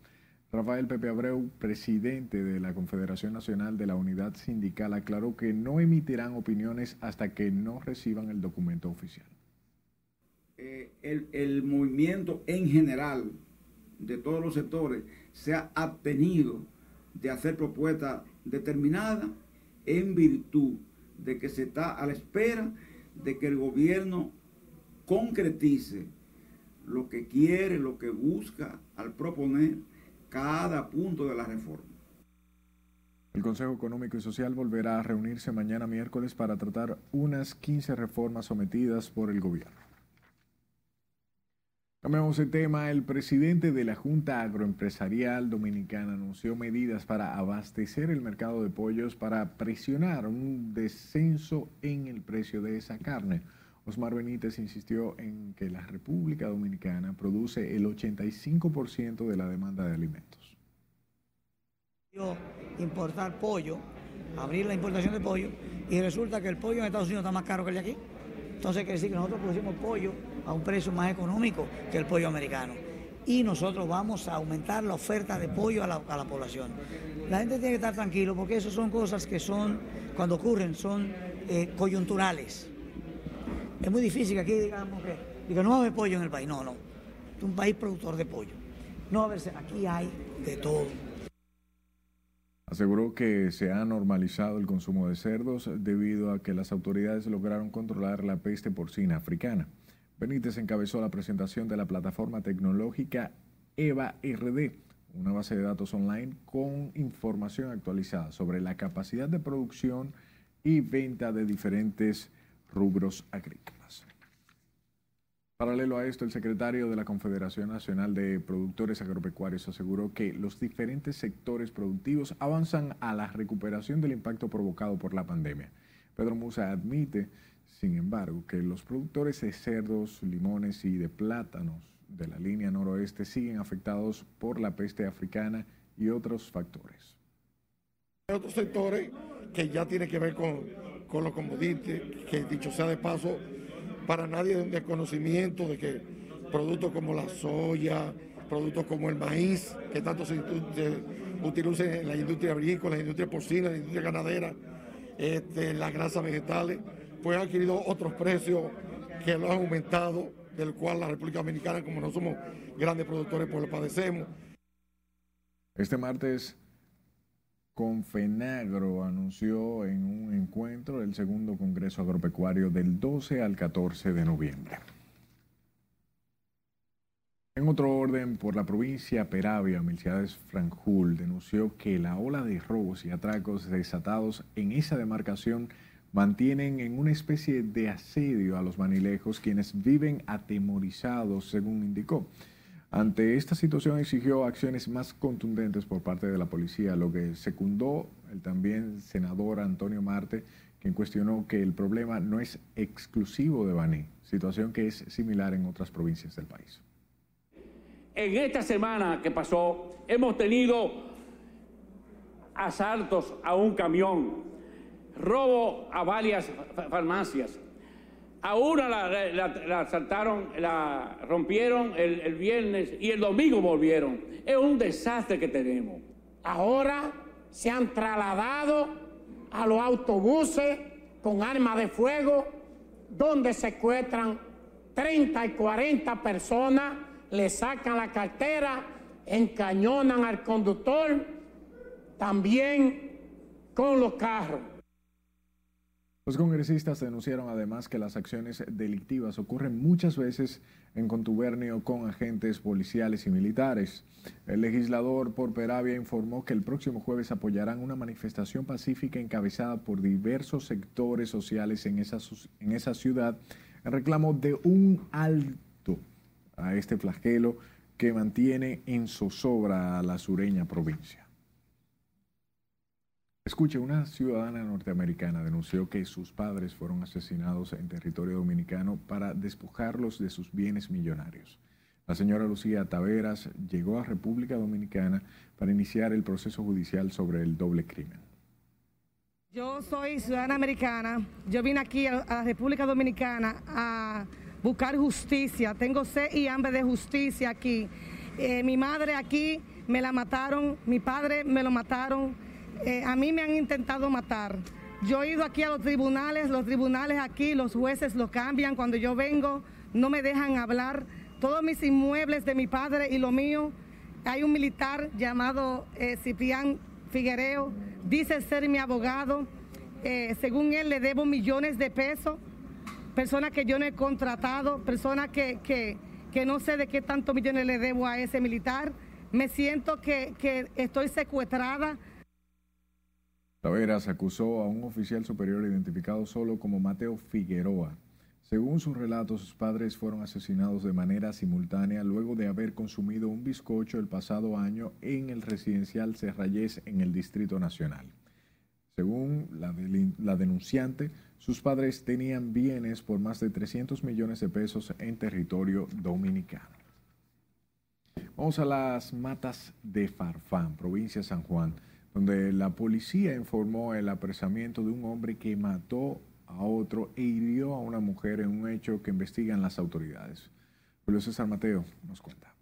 Rafael Pepe Abreu, presidente de la Confederación Nacional de la Unidad Sindical, aclaró que no emitirán opiniones hasta que no reciban el documento oficial. Eh, el, movimiento en general de todos los sectores se ha abstenido de hacer propuestas determinadas en virtud de que se está a la espera de que el gobierno concretice lo que quiere, lo que busca al proponer cada punto de la reforma. El Consejo Económico y Social volverá a reunirse mañana miércoles para tratar unas 15 reformas sometidas por el gobierno. Cambiamos el tema. El presidente de la Junta Agroempresarial Dominicana anunció medidas para abastecer el mercado de pollos para presionar un descenso en el precio de esa carne. Osmar Benítez insistió en que la República Dominicana produce el 85% de la demanda de alimentos. Importar pollo, abrir la importación de pollo y resulta que el pollo en Estados Unidos está más caro que el de aquí. Entonces quiere decir que nosotros producimos pollo a un precio más económico que el pollo americano. Y nosotros vamos a aumentar la oferta de pollo a la, población. La gente tiene que estar tranquilo porque eso son cosas que son, cuando ocurren, son eh, coyunturales. Es muy difícil que aquí digamos que, no va a haber pollo en el país. No, no. Es un país productor de pollo. No va a haber, aquí hay de todo. Aseguró que se ha normalizado el consumo de cerdos debido a que las autoridades lograron controlar la peste porcina africana. Benítez encabezó la presentación de la plataforma tecnológica EVA RD, una base de datos online con información actualizada sobre la capacidad de producción y venta de diferentes rubros agrícolas. Paralelo a esto, el secretario de la Confederación Nacional de Productores Agropecuarios aseguró que los diferentes sectores productivos avanzan a la recuperación del impacto provocado por la pandemia, Pedro Musa admite, sin embargo, que los productores de cerdos, limones y de plátanos de la línea noroeste siguen afectados por la peste africana y otros factores. Hay otros sectores que ya tienen que ver con, con los que dicho sea de paso, para nadie es un desconocimiento de que productos como la soya, productos como el maíz, que tanto se, utilizan en la industria agrícola, la industria porcina, en la industria ganadera, este, las grasas vegetales, pues han adquirido otros precios que lo han aumentado, del cual la República Dominicana, como no somos grandes productores, pues lo padecemos. Este martes, Confenagro anunció en un encuentro el segundo Congreso Agropecuario del 12 al 14 de noviembre. En otro orden, por la provincia Peravia, Melciades Franjul denunció que la ola de robos y atracos desatados en esa demarcación mantienen en una especie de asedio a los manilejos quienes viven atemorizados, según indicó. Ante esta situación exigió acciones más contundentes por parte de la policía, lo que secundó el también senador Antonio Marte, quien cuestionó que el problema no es exclusivo de Baní, situación que es similar en otras provincias del país. En esta semana que pasó hemos tenido asaltos a un camión, robo a varias farmacias. A una la, asaltaron, la rompieron el, el viernes y el domingo volvieron. Es un desastre que tenemos. Ahora se han trasladado a los autobuses con armas de fuego donde secuestran 30 y 40 personas le sacan la cartera, encañonan al conductor, también con los carros. Los congresistas denunciaron además que las acciones delictivas ocurren muchas veces en contubernio con agentes policiales y militares. El legislador por Peravia informó que el próximo jueves apoyarán una manifestación pacífica encabezada por diversos sectores sociales en esa, en esa ciudad en reclamo de un alto a este flagelo que mantiene en zozobra a la sureña provincia. Escuche, una ciudadana norteamericana denunció que sus padres fueron asesinados en territorio dominicano para despojarlos de sus bienes millonarios. La señora Lucía Taveras llegó a República Dominicana para iniciar el proceso judicial sobre el doble crimen. Yo soy ciudadana americana. Yo vine aquí a la República Dominicana a buscar justicia. Tengo sed y hambre de justicia aquí. Eh, mi madre aquí me la mataron, mi padre me lo mataron, eh, a mí me han intentado matar. Yo he ido aquí a los tribunales, los tribunales aquí, los jueces lo cambian cuando yo vengo, no me dejan hablar. Todos mis inmuebles de mi padre y lo mío, hay un militar llamado eh, Ciprián Figuereo, dice ser mi abogado. según él le debo millones de pesos personas que yo no he contratado, personas que, que, no sé de qué tantos millones le debo a ese militar. Me siento que, que estoy secuestrada. Taveras acusó a un oficial superior identificado solo como Mateo Figueroa. Según su relato, sus padres fueron asesinados de manera simultánea luego de haber consumido un bizcocho el pasado año en el residencial Serrayés en el Distrito Nacional. Según la, la denunciante, sus padres tenían bienes por más de 300 millones de pesos en territorio dominicano. Vamos a las matas de Farfán, provincia de San Juan, donde la policía informó el apresamiento de un hombre que mató a otro e hirió a una mujer en un hecho que investigan las autoridades. Julio César Mateo nos cuenta.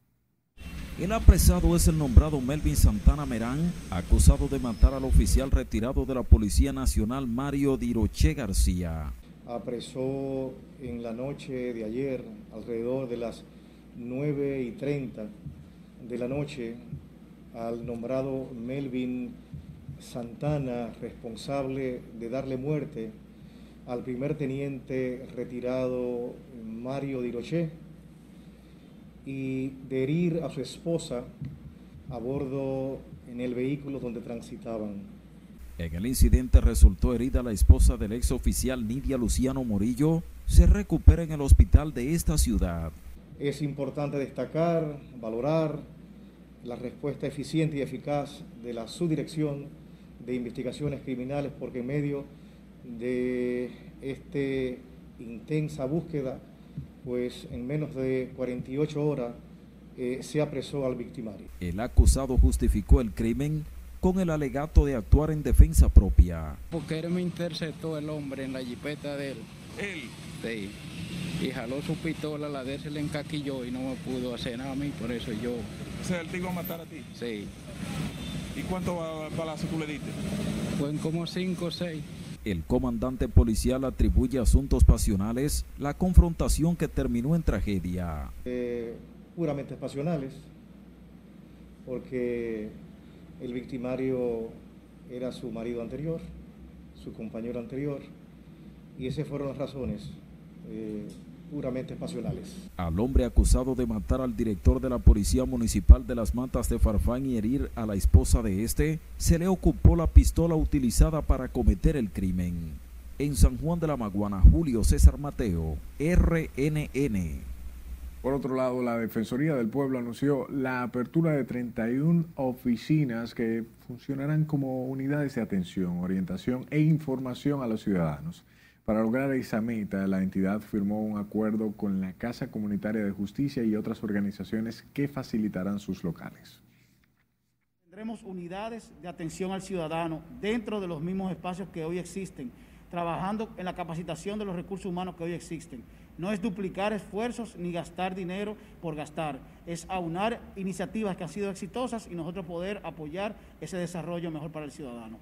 El apresado es el nombrado Melvin Santana Merán, acusado de matar al oficial retirado de la Policía Nacional Mario Diroche García. Apresó en la noche de ayer, alrededor de las 9 y 30 de la noche, al nombrado Melvin Santana, responsable de darle muerte al primer teniente retirado Mario Diroche y de herir a su esposa a bordo en el vehículo donde transitaban. En el incidente resultó herida la esposa del ex oficial Nidia Luciano Morillo. Se recupera en el hospital de esta ciudad. Es importante destacar, valorar la respuesta eficiente y eficaz de la Subdirección de Investigaciones Criminales porque en medio de esta intensa búsqueda, pues en menos de 48 horas eh, se apresó al victimario. El acusado justificó el crimen con el alegato de actuar en defensa propia. Porque él me interceptó el hombre en la jipeta de él. ¿Él? Sí. Y jaló su pistola, la de él se le encaquilló y no me pudo hacer nada a mí, por eso yo. O sea, él te iba a matar a ti. Sí. ¿Y cuántos balazos tú le diste? Fueron como cinco o seis. El comandante policial atribuye a asuntos pasionales la confrontación que terminó en tragedia. Eh, puramente pasionales, porque el victimario era su marido anterior, su compañero anterior, y esas fueron las razones eh, puramente pasionales. Al hombre acusado de matar al director de la Policía Municipal de las Matas de Farfán y herir a la esposa de este, se le ocupó la pistola utilizada para cometer el crimen. En San Juan de la Maguana, Julio César Mateo, RNN. Por otro lado, la Defensoría del Pueblo anunció la apertura de 31 oficinas que funcionarán como unidades de atención, orientación e información a los ciudadanos. Para lograr esa meta, la entidad firmó un acuerdo con la Casa Comunitaria de Justicia y otras organizaciones que facilitarán sus locales. Tendremos unidades de atención al ciudadano dentro de los mismos espacios que hoy existen, trabajando en la capacitación de los recursos humanos que hoy existen no es duplicar esfuerzos ni gastar dinero por gastar, es aunar iniciativas que han sido exitosas y nosotros poder apoyar ese desarrollo mejor para el ciudadano.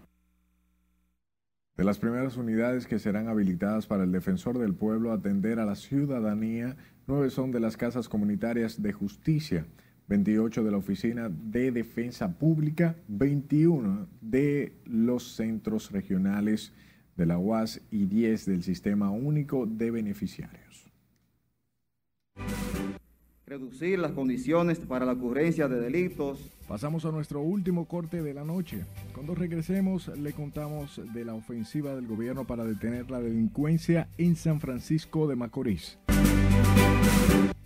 De las primeras unidades que serán habilitadas para el defensor del pueblo atender a la ciudadanía, nueve son de las casas comunitarias de justicia, 28 de la Oficina de Defensa Pública, 21 de los centros regionales de la UAS y 10 del Sistema Único de Beneficiarios reducir las condiciones para la ocurrencia de delitos. Pasamos a nuestro último corte de la noche. Cuando regresemos le contamos de la ofensiva del gobierno para detener la delincuencia en San Francisco de Macorís.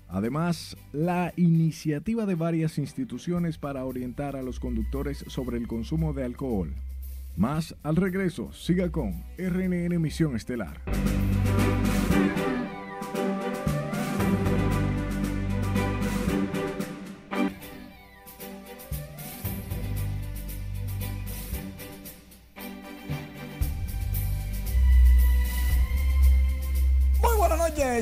Además, la iniciativa de varias instituciones para orientar a los conductores sobre el consumo de alcohol. Más al regreso, siga con RNN Misión Estelar.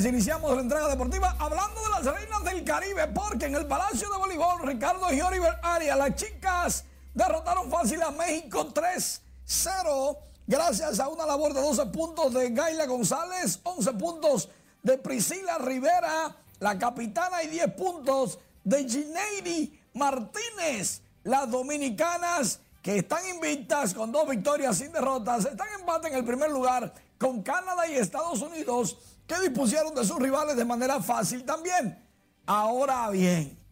Iniciamos la entrega deportiva hablando de las reinas del Caribe, porque en el Palacio de Voleibol, Ricardo y Oliver Arias, las chicas derrotaron fácil a México 3-0, gracias a una labor de 12 puntos de Gaila González, 11 puntos de Priscila Rivera, la capitana, y 10 puntos de Gineiri Martínez. Las dominicanas que están invictas con dos victorias sin derrotas, están en empate en el primer lugar con Canadá y Estados Unidos que dispusieron de sus rivales de manera fácil también. Ahora bien,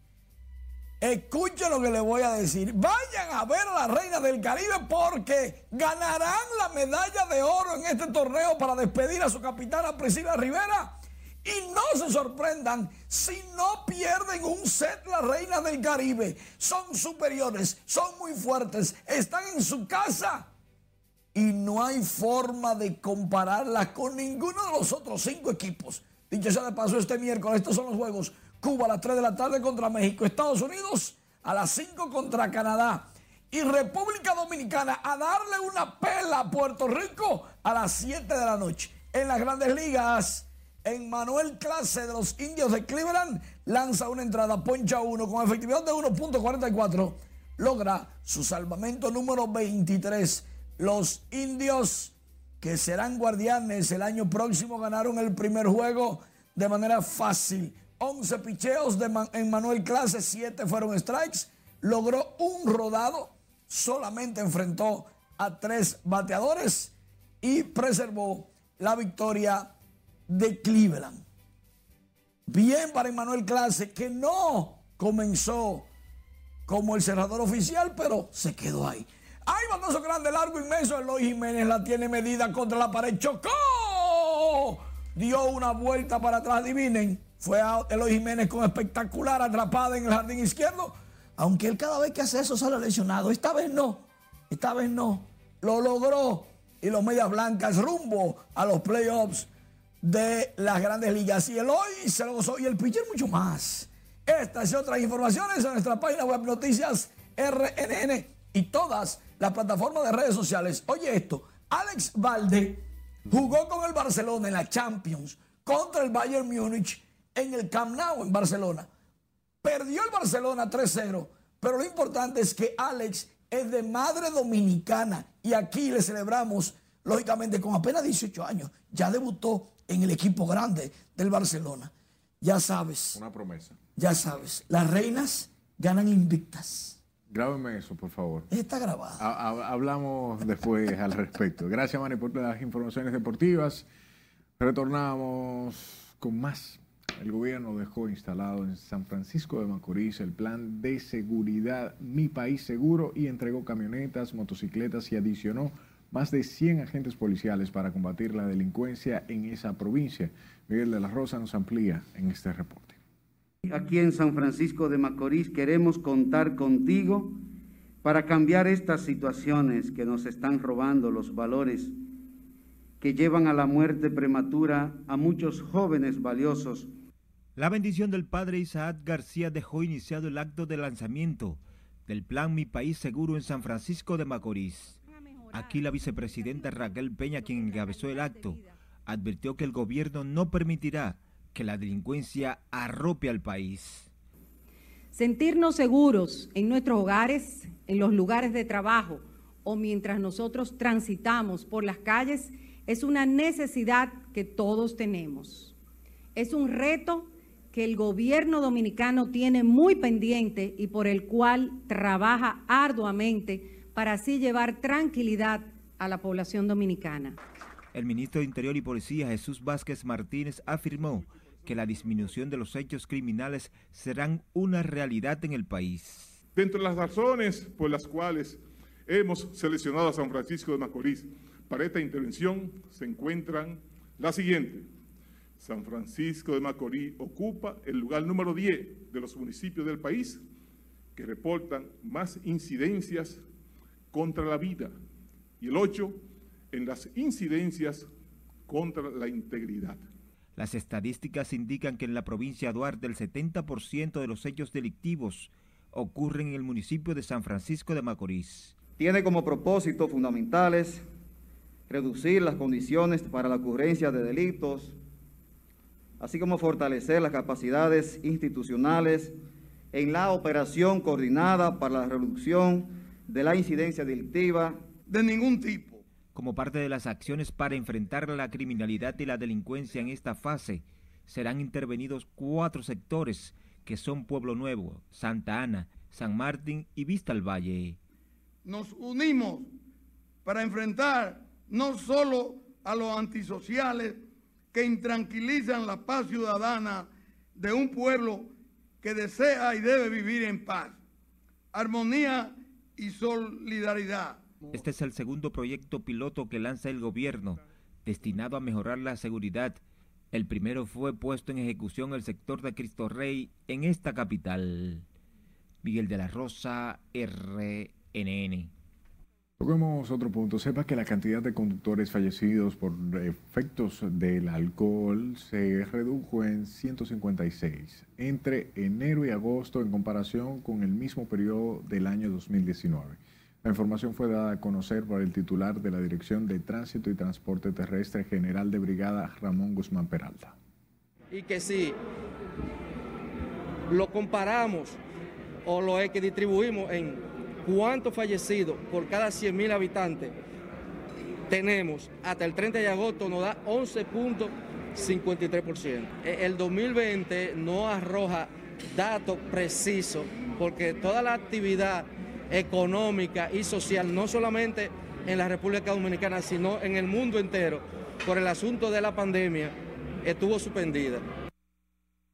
escuchen lo que les voy a decir. Vayan a ver a la Reina del Caribe porque ganarán la medalla de oro en este torneo para despedir a su capitana Priscila Rivera. Y no se sorprendan si no pierden un set las reinas del Caribe. Son superiores, son muy fuertes, están en su casa y no hay forma de compararla con ninguno de los otros cinco equipos. Dicho sea de paso, este miércoles estos son los juegos. Cuba a las 3 de la tarde contra México, Estados Unidos a las 5 contra Canadá y República Dominicana a darle una pela a Puerto Rico a las 7 de la noche. En las grandes ligas, en Manuel Clase de los Indios de Cleveland lanza una entrada, poncha 1 con efectividad de 1.44, logra su salvamento número 23 los indios que serán guardianes el año próximo ganaron el primer juego de manera fácil. 11 picheos de en Manuel Clase, 7 fueron strikes. Logró un rodado, solamente enfrentó a tres bateadores y preservó la victoria de Cleveland. Bien para Emmanuel Clase, que no comenzó como el cerrador oficial, pero se quedó ahí. Hay batazo grande, largo, inmenso. Eloy Jiménez la tiene medida contra la pared. Chocó. Dio una vuelta para atrás. Adivinen. Fue a Eloy Jiménez con espectacular atrapada en el jardín izquierdo. Aunque él cada vez que hace eso sale lesionado. Esta vez no. Esta vez no. Lo logró. y los Medias Blancas rumbo a los playoffs de las grandes ligas. Y el hoy se lo gozó y el pitcher mucho más. Estas y otras informaciones en nuestra página web Noticias RNN y todas las plataformas de redes sociales. Oye esto, Alex Valde jugó con el Barcelona en la Champions contra el Bayern Múnich en el Camp Nou en Barcelona. Perdió el Barcelona 3-0, pero lo importante es que Alex es de madre dominicana y aquí le celebramos, lógicamente, con apenas 18 años. Ya debutó en el equipo grande del Barcelona. Ya sabes. Una promesa. Ya sabes, las reinas ganan invictas. Grábeme eso, por favor. Está grabado. hablamos después al respecto. Gracias, Manny, por las informaciones deportivas. Retornamos con más. El gobierno dejó instalado en San Francisco de Macorís el plan de seguridad Mi País Seguro y entregó camionetas, motocicletas y adicionó más de 100 agentes policiales para combatir la delincuencia en esa provincia. Miguel de la Rosa nos amplía en este reporte. Aquí en San Francisco de Macorís queremos contar contigo para cambiar estas situaciones que nos están robando los valores que llevan a la muerte prematura a muchos jóvenes valiosos. La bendición del padre Isaac García dejó iniciado el acto de lanzamiento del plan Mi País Seguro en San Francisco de Macorís. Aquí la vicepresidenta Raquel Peña, quien encabezó el acto, advirtió que el gobierno no permitirá que la delincuencia arrope al país. Sentirnos seguros en nuestros hogares, en los lugares de trabajo o mientras nosotros transitamos por las calles es una necesidad que todos tenemos. Es un reto que el gobierno dominicano tiene muy pendiente y por el cual trabaja arduamente para así llevar tranquilidad a la población dominicana. El ministro de Interior y Policía Jesús Vázquez Martínez afirmó que la disminución de los hechos criminales serán una realidad en el país. Dentro de las razones por las cuales hemos seleccionado a San Francisco de Macorís para esta intervención se encuentran las siguientes. San Francisco de Macorís ocupa el lugar número 10 de los municipios del país que reportan más incidencias contra la vida y el 8 en las incidencias contra la integridad. Las estadísticas indican que en la provincia de Duarte el 70% de los hechos delictivos ocurren en el municipio de San Francisco de Macorís. Tiene como propósitos fundamentales reducir las condiciones para la ocurrencia de delitos, así como fortalecer las capacidades institucionales en la operación coordinada para la reducción de la incidencia delictiva de ningún tipo. Como parte de las acciones para enfrentar la criminalidad y la delincuencia en esta fase, serán intervenidos cuatro sectores que son Pueblo Nuevo, Santa Ana, San Martín y Vista al Valle. Nos unimos para enfrentar no solo a los antisociales que intranquilizan la paz ciudadana de un pueblo que desea y debe vivir en paz, armonía y solidaridad. Este es el segundo proyecto piloto que lanza el gobierno, destinado a mejorar la seguridad. El primero fue puesto en ejecución el sector de Cristo Rey en esta capital. Miguel de la Rosa, RNN. Toquemos otro punto. Sepa que la cantidad de conductores fallecidos por efectos del alcohol se redujo en 156 entre enero y agosto en comparación con el mismo periodo del año 2019. La información fue dada a conocer por el titular de la Dirección de Tránsito y Transporte Terrestre General de Brigada, Ramón Guzmán Peralta. Y que si lo comparamos o lo que distribuimos en cuántos fallecidos por cada 100.000 habitantes tenemos hasta el 30 de agosto nos da 11.53%. E, el 2020 no arroja datos precisos porque toda la actividad económica y social, no solamente en la República Dominicana, sino en el mundo entero, por el asunto de la pandemia, estuvo suspendida.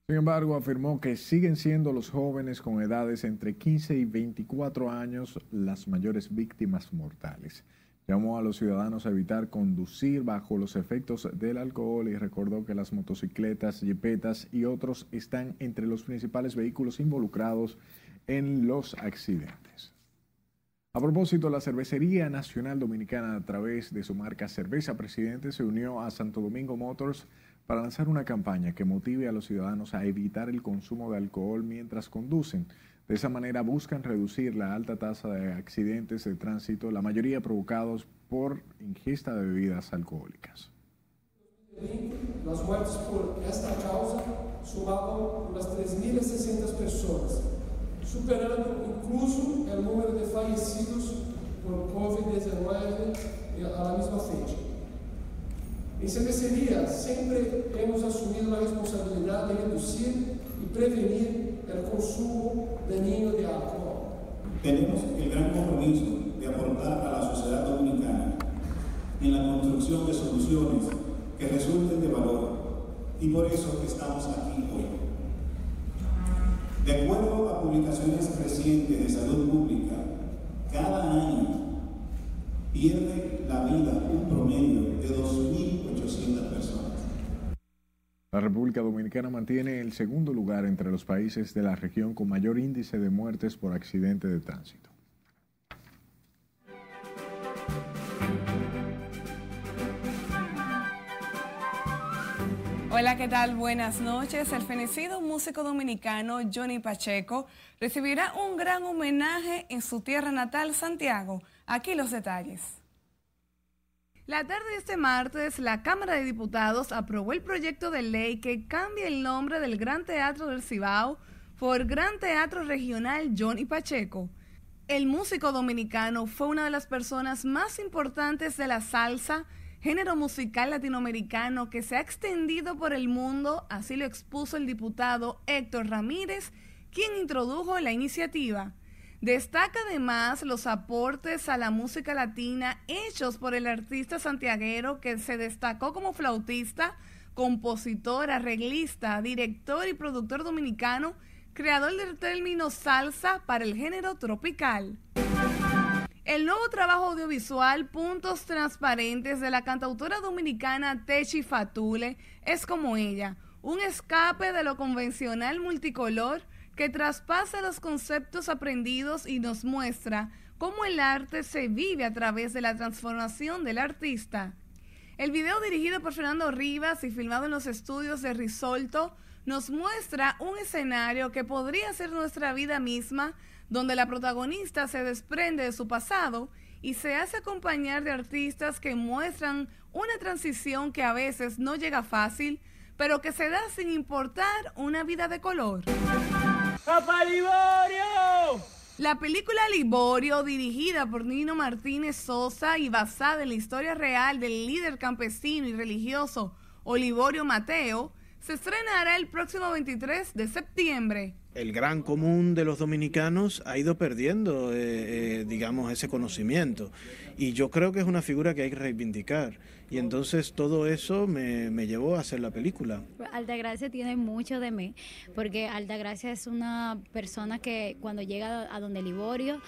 Sin embargo, afirmó que siguen siendo los jóvenes con edades entre 15 y 24 años las mayores víctimas mortales. Llamó a los ciudadanos a evitar conducir bajo los efectos del alcohol y recordó que las motocicletas, jipetas y otros están entre los principales vehículos involucrados en los accidentes. A propósito, la Cervecería Nacional Dominicana, a través de su marca Cerveza Presidente, se unió a Santo Domingo Motors para lanzar una campaña que motive a los ciudadanos a evitar el consumo de alcohol mientras conducen. De esa manera buscan reducir la alta tasa de accidentes de tránsito, la mayoría provocados por ingesta de bebidas alcohólicas. Las muertes por esta causa sumaban unas 3.600 personas, superando incluso el número de fallecidos por COVID-19 a la misma fecha. En cervecería siempre hemos asumido la responsabilidad de reducir y prevenir el consumo dañino de alcohol. Tenemos el gran compromiso de aportar a la sociedad dominicana en la construcción de soluciones que resulten de valor y por eso estamos aquí hoy. De acuerdo a publicaciones recientes de salud pública, cada año pierde la vida un promedio de 2.800 personas. La República Dominicana mantiene el segundo lugar entre los países de la región con mayor índice de muertes por accidente de tránsito. Hola, ¿qué tal? Buenas noches. El fenecido músico dominicano Johnny Pacheco recibirá un gran homenaje en su tierra natal, Santiago. Aquí los detalles. La tarde de este martes, la Cámara de Diputados aprobó el proyecto de ley que cambia el nombre del Gran Teatro del Cibao por Gran Teatro Regional Johnny Pacheco. El músico dominicano fue una de las personas más importantes de la salsa, género musical latinoamericano que se ha extendido por el mundo, así lo expuso el diputado Héctor Ramírez, quien introdujo la iniciativa. Destaca además los aportes a la música latina hechos por el artista santiaguero que se destacó como flautista, compositor, arreglista, director y productor dominicano, creador del término salsa para el género tropical. El nuevo trabajo audiovisual Puntos Transparentes de la cantautora dominicana Techi Fatule es como ella, un escape de lo convencional multicolor que traspasa los conceptos aprendidos y nos muestra cómo el arte se vive a través de la transformación del artista. El video dirigido por Fernando Rivas y filmado en los estudios de Risolto nos muestra un escenario que podría ser nuestra vida misma, donde la protagonista se desprende de su pasado y se hace acompañar de artistas que muestran una transición que a veces no llega fácil, pero que se da sin importar una vida de color. ¡Papá Liborio! La película Liborio, dirigida por Nino Martínez Sosa y basada en la historia real del líder campesino y religioso Olivorio Mateo, se estrenará el próximo 23 de septiembre. El gran común de los dominicanos ha ido perdiendo, eh, eh, digamos, ese conocimiento. Y yo creo que es una figura que hay que reivindicar. Y entonces todo eso me, me llevó a hacer la película. Altagracia tiene mucho de mí, porque Altagracia es una persona que cuando llega a donde Liborio,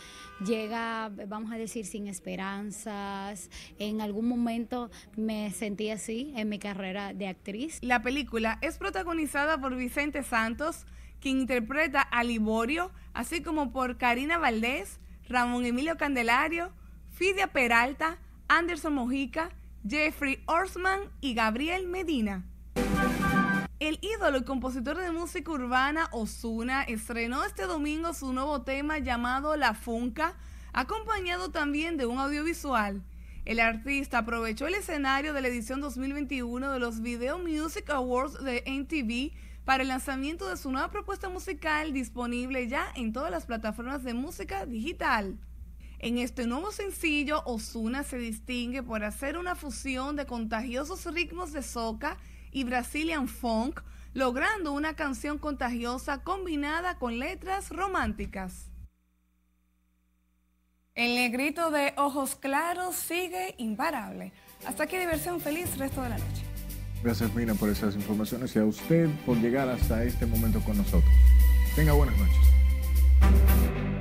llega, vamos a decir, sin esperanzas. En algún momento me sentí así en mi carrera de actriz. La película es protagonizada por Vicente Santos, quien interpreta a Liborio, así como por Karina Valdés, Ramón Emilio Candelario, Fidia Peralta, Anderson Mojica, Jeffrey Orsman y Gabriel Medina. El ídolo y compositor de música urbana Osuna estrenó este domingo su nuevo tema llamado La Funca, acompañado también de un audiovisual. El artista aprovechó el escenario de la edición 2021 de los Video Music Awards de NTV para el lanzamiento de su nueva propuesta musical disponible ya en todas las plataformas de música digital. En este nuevo sencillo, Osuna se distingue por hacer una fusión de contagiosos ritmos de soca y Brazilian funk, logrando una canción contagiosa combinada con letras románticas. El negrito de ojos claros sigue imparable. Hasta aquí diversión feliz resto de la noche. Gracias Mina por esas informaciones y a usted por llegar hasta este momento con nosotros. Tenga buenas noches.